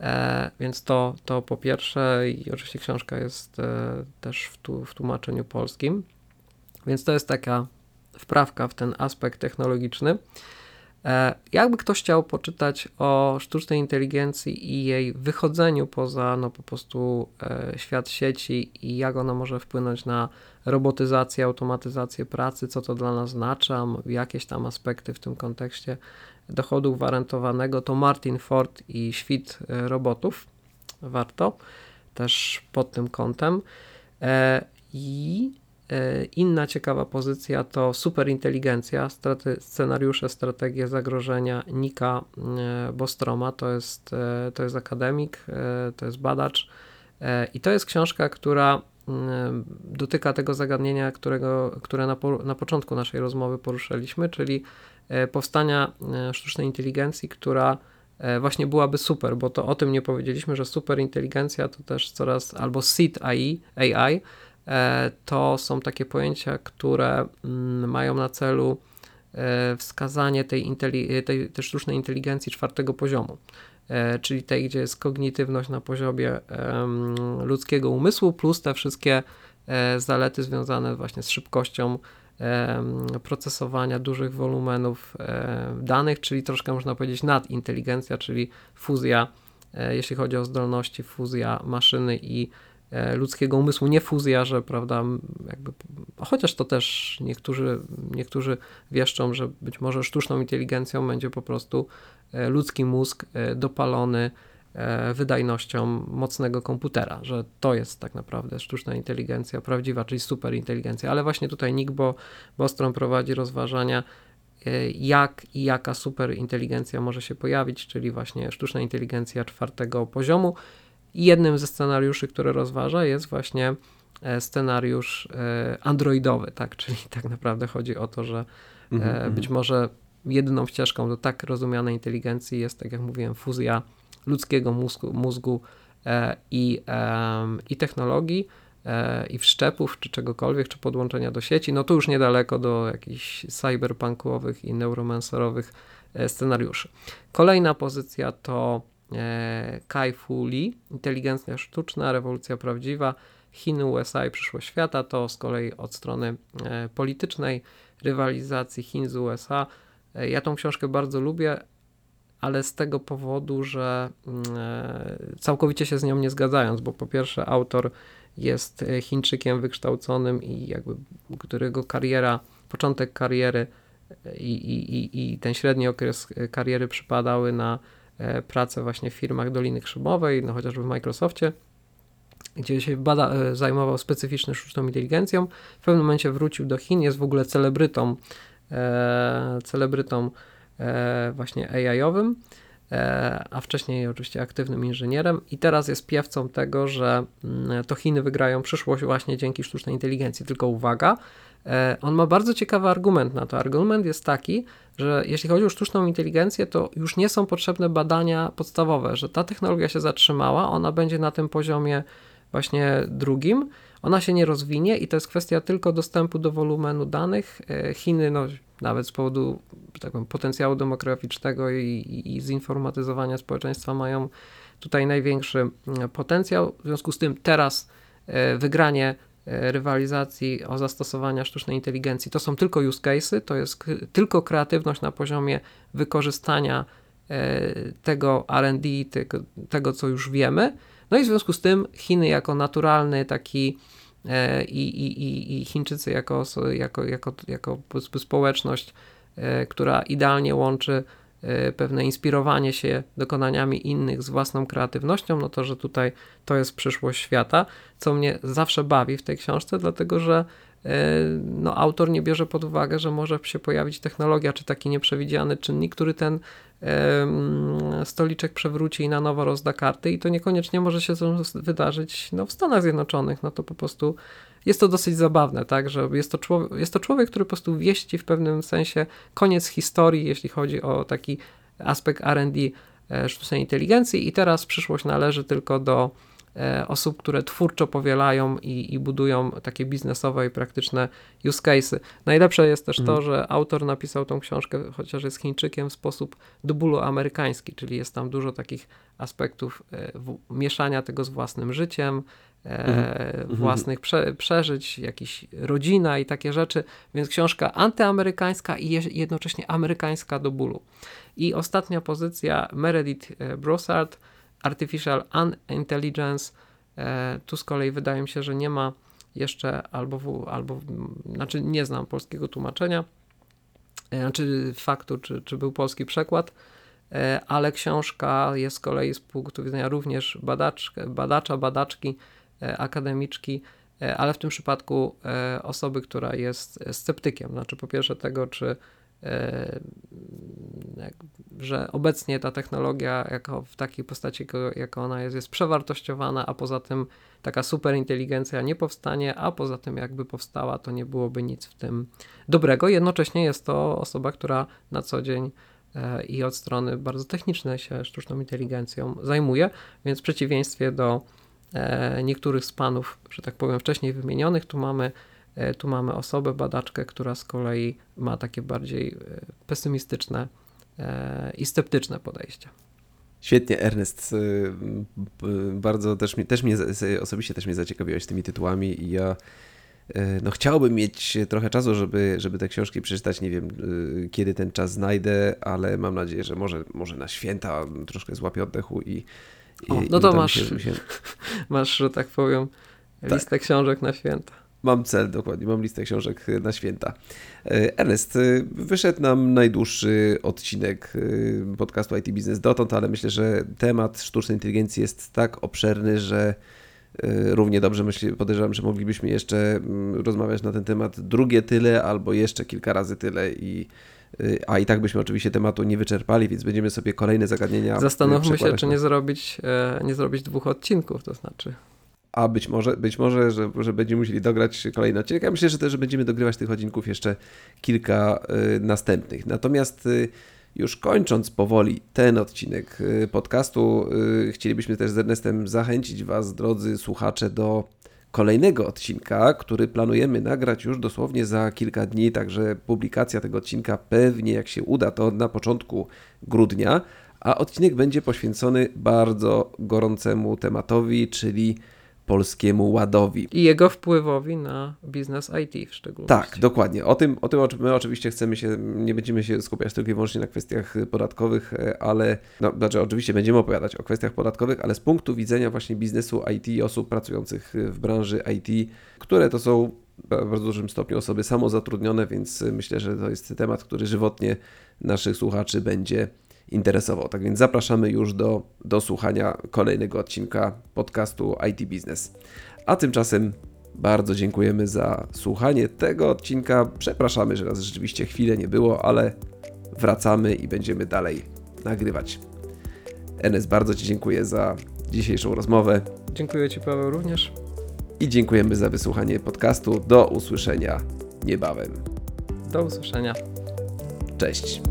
[SPEAKER 2] E, więc to, to po pierwsze, i oczywiście książka jest też w, tu, w tłumaczeniu polskim. Więc to jest taka wprawka w ten aspekt technologiczny. E, jakby ktoś chciał poczytać o sztucznej inteligencji i jej wychodzeniu poza no, po prostu e, świat sieci i jak ona może wpłynąć na robotyzację, automatyzację pracy, co to dla nas znaczy, jakieś tam aspekty w tym kontekście dochodu gwarantowanego, to Martin Ford i świt e, robotów. Warto też pod tym kątem. I E, inna ciekawa pozycja to superinteligencja, straty, scenariusze, strategie zagrożenia Nika e, Bostroma. To jest, e, to jest akademik, to jest badacz i to jest książka, która dotyka tego zagadnienia, którego, które na, na początku naszej rozmowy poruszyliśmy, czyli powstania sztucznej inteligencji, która właśnie byłaby super, bo to o tym nie powiedzieliśmy, że superinteligencja to też coraz, albo seed AI, AI to są takie pojęcia, które mm, mają na celu wskazanie tej, tej, tej sztucznej inteligencji czwartego poziomu, czyli tej, gdzie jest kognitywność na poziomie ludzkiego umysłu, plus te wszystkie zalety związane właśnie z szybkością procesowania dużych wolumenów danych, czyli troszkę można powiedzieć nadinteligencja, czyli fuzja, e, jeśli chodzi o zdolności, fuzja maszyny i e, ludzkiego umysłu, nie fuzja, że prawda, jakby, chociaż to też niektórzy, niektórzy wieszczą, że być może sztuczną inteligencją będzie po prostu e, ludzki mózg dopalony E, wydajnością mocnego komputera, że to jest tak naprawdę sztuczna inteligencja prawdziwa, czyli superinteligencja. Ale właśnie tutaj Nick Bo, Bostrom prowadzi rozważania, e, jak i jaka superinteligencja może się pojawić, czyli właśnie sztuczna inteligencja czwartego poziomu. I jednym ze scenariuszy, które rozważa, jest właśnie e, scenariusz androidowy, tak? Czyli tak naprawdę chodzi o to, że mm-hmm. być może jedyną ścieżką do tak rozumianej inteligencji jest, tak jak mówiłem, fuzja ludzkiego mózgu, mózgu e, i, i technologii, e, i wszczepów, czy czegokolwiek, czy podłączenia do sieci, no to już niedaleko do jakichś cyberpunkowych i neuromancerowych e, scenariuszy. Kolejna pozycja to Kai Fu Lee, inteligencja sztuczna, rewolucja prawdziwa, Chiny, USA i przyszłość świata, to z kolei od strony politycznej, rywalizacji Chin z USA. Ja tą książkę bardzo lubię, ale z tego powodu, że mm, e, całkowicie się z nią nie zgadzając, bo po pierwsze autor jest e, Chińczykiem wykształconym i jakby którego kariera, początek kariery e, i, i, i ten średni okres kariery przypadały na pracę właśnie w firmach Doliny Krzymowej, no chociażby w Microsoftie, gdzie się bada, zajmował specyficzną sztuczną inteligencją. W pewnym momencie wrócił do Chin, jest w ogóle celebrytą, e, celebrytą E, właśnie AI-owym, e, a wcześniej oczywiście aktywnym inżynierem i teraz jest piewcą tego, że mm, to Chiny wygrają przyszłość właśnie dzięki sztucznej inteligencji. Tylko uwaga, e, on ma bardzo ciekawy argument na to. Argument jest taki, że jeśli chodzi o sztuczną inteligencję, to już nie są potrzebne badania podstawowe, że ta technologia się zatrzymała, ona będzie na tym poziomie właśnie drugim, ona się nie rozwinie i to jest kwestia tylko dostępu do wolumenu danych. Chiny, no nawet z powodu tak powiem, potencjału demograficznego i, i, zinformatyzowania społeczeństwa mają tutaj największy mm, potencjał. W związku z tym teraz e, wygranie e, rywalizacji o zastosowania sztucznej inteligencji to są tylko use cases, to jest tylko kreatywność na poziomie wykorzystania e, tego RD, tego, tego co już wiemy. No i w związku z tym Chiny jako naturalny taki E, i, i, i Chińczycy jako, jako, jako, jako społeczność, e, która idealnie łączy e, pewne inspirowanie się dokonaniami innych z własną kreatywnością, no to, że tutaj to jest przyszłość świata, co mnie zawsze bawi w tej książce, dlatego że no, autor nie bierze pod uwagę, że może się pojawić technologia, czy taki nieprzewidziany czynnik, który ten stoliczek przewróci i na nowo rozda karty. I to niekoniecznie może się wydarzyć no, w Stanach Zjednoczonych, no to po prostu jest to dosyć zabawne, tak, że jest to, człowiek, jest to człowiek, który po prostu wieści w pewnym sensie koniec historii, jeśli chodzi o taki aspekt R&D e, sztucznej inteligencji. I teraz przyszłość należy tylko do E, osób, które twórczo powielają i, i, budują takie biznesowe i praktyczne use cases. Najlepsze jest też to, mhm. że autor napisał tą książkę, chociaż jest Chińczykiem, w sposób do bólu amerykański, czyli jest tam dużo takich aspektów e, mieszania tego z własnym życiem, e, mhm. mhm. własnych prze, przeżyć, jakiś rodzina i takie rzeczy, więc książka antyamerykańska i jednocześnie amerykańska do bólu. I ostatnia pozycja Meredith Brossard, Artificial Unintelligence. E, tu z kolei wydaje mi się, że nie ma jeszcze albo, w, albo znaczy nie znam polskiego tłumaczenia, e, znaczy faktu, czy, czy był polski przekład, e, ale książka jest z kolei z punktu widzenia również badacz, badacza, badaczki, akademiczki, ale w tym przypadku osoby, która jest sceptykiem. Znaczy, po pierwsze, tego, czy że obecnie ta technologia jako w takiej postaci, jaka ona jest, jest przewartościowana, a poza tym taka superinteligencja nie powstanie, a poza tym jakby powstała, to nie byłoby nic w tym dobrego. Jednocześnie jest to osoba, która na co dzień e, i od strony bardzo technicznej się sztuczną inteligencją zajmuje, więc w przeciwieństwie do e, niektórych z panów, że tak powiem, wcześniej wymienionych, tu mamy, tu mamy osobę, badaczkę, która z kolei ma takie bardziej e, pesymistyczne e, i sceptyczne podejście.
[SPEAKER 1] Świetnie, Ernest. Bardzo też, mnie- też mnie, osobiście też mnie zaciekawiłeś tymi tytułami i ja no, chciałbym mieć trochę czasu, żeby, żeby te książki przeczytać. Nie wiem, kiedy ten czas znajdę, ale mam nadzieję, że może, może na święta troszkę złapię oddechu i, i,
[SPEAKER 2] O, no to masz-
[SPEAKER 1] Się, się,
[SPEAKER 2] Masz, że tak powiem, listę książek na święta.
[SPEAKER 1] Mam cel, dokładnie, mam listę książek y, na święta. Y, Ernest, y, wyszedł nam najdłuższy odcinek podcastu IT Business dotąd, ale myślę, że temat sztucznej inteligencji jest tak obszerny, że równie dobrze myślę, podejrzewam, że moglibyśmy jeszcze mm, rozmawiać na ten temat drugie tyle albo jeszcze kilka razy tyle i a i tak byśmy oczywiście tematu nie wyczerpali, więc będziemy sobie kolejne zagadnienia
[SPEAKER 2] Zastanówmy się, czy nie zrobić, e, nie zrobić dwóch odcinków, to znaczy.
[SPEAKER 1] A być może, być może że, że będziemy musieli dograć kolejny odcinek. Ja myślę, że też że będziemy dogrywać tych odcinków jeszcze kilka y, następnych. Natomiast y, już kończąc powoli ten odcinek y, podcastu, y, chcielibyśmy też z Ernestem zachęcić Was, drodzy słuchacze, do kolejnego odcinka, który planujemy nagrać już dosłownie za kilka dni, także publikacja tego odcinka pewnie, jak się uda, to na początku grudnia, a odcinek będzie poświęcony bardzo gorącemu tematowi, czyli Polskiemu Ładowi.
[SPEAKER 2] I jego wpływowi na biznes IT w szczególności.
[SPEAKER 1] Tak, dokładnie. O tym, o tym my oczywiście chcemy się, nie będziemy się skupiać tylko i wyłącznie na kwestiach podatkowych, e, ale, no, znaczy oczywiście będziemy opowiadać o kwestiach podatkowych, ale z punktu widzenia właśnie biznesu IT i osób pracujących w branży IT, które to są w bardzo dużym stopniu osoby samozatrudnione, więc myślę, że to jest temat, który żywotnie naszych słuchaczy będzie interesował. Tak więc zapraszamy już do, do słuchania kolejnego odcinka podcastu IT Business. A tymczasem bardzo dziękujemy za słuchanie tego odcinka. Przepraszamy, że nas rzeczywiście chwilę nie było, ale wracamy i będziemy dalej nagrywać. Enes, bardzo Ci dziękuję za dzisiejszą rozmowę
[SPEAKER 2] Dziękuję Ci, Paweł, również.
[SPEAKER 1] i dziękujemy za wysłuchanie podcastu. Do usłyszenia niebawem.
[SPEAKER 2] Do usłyszenia.
[SPEAKER 1] Cześć.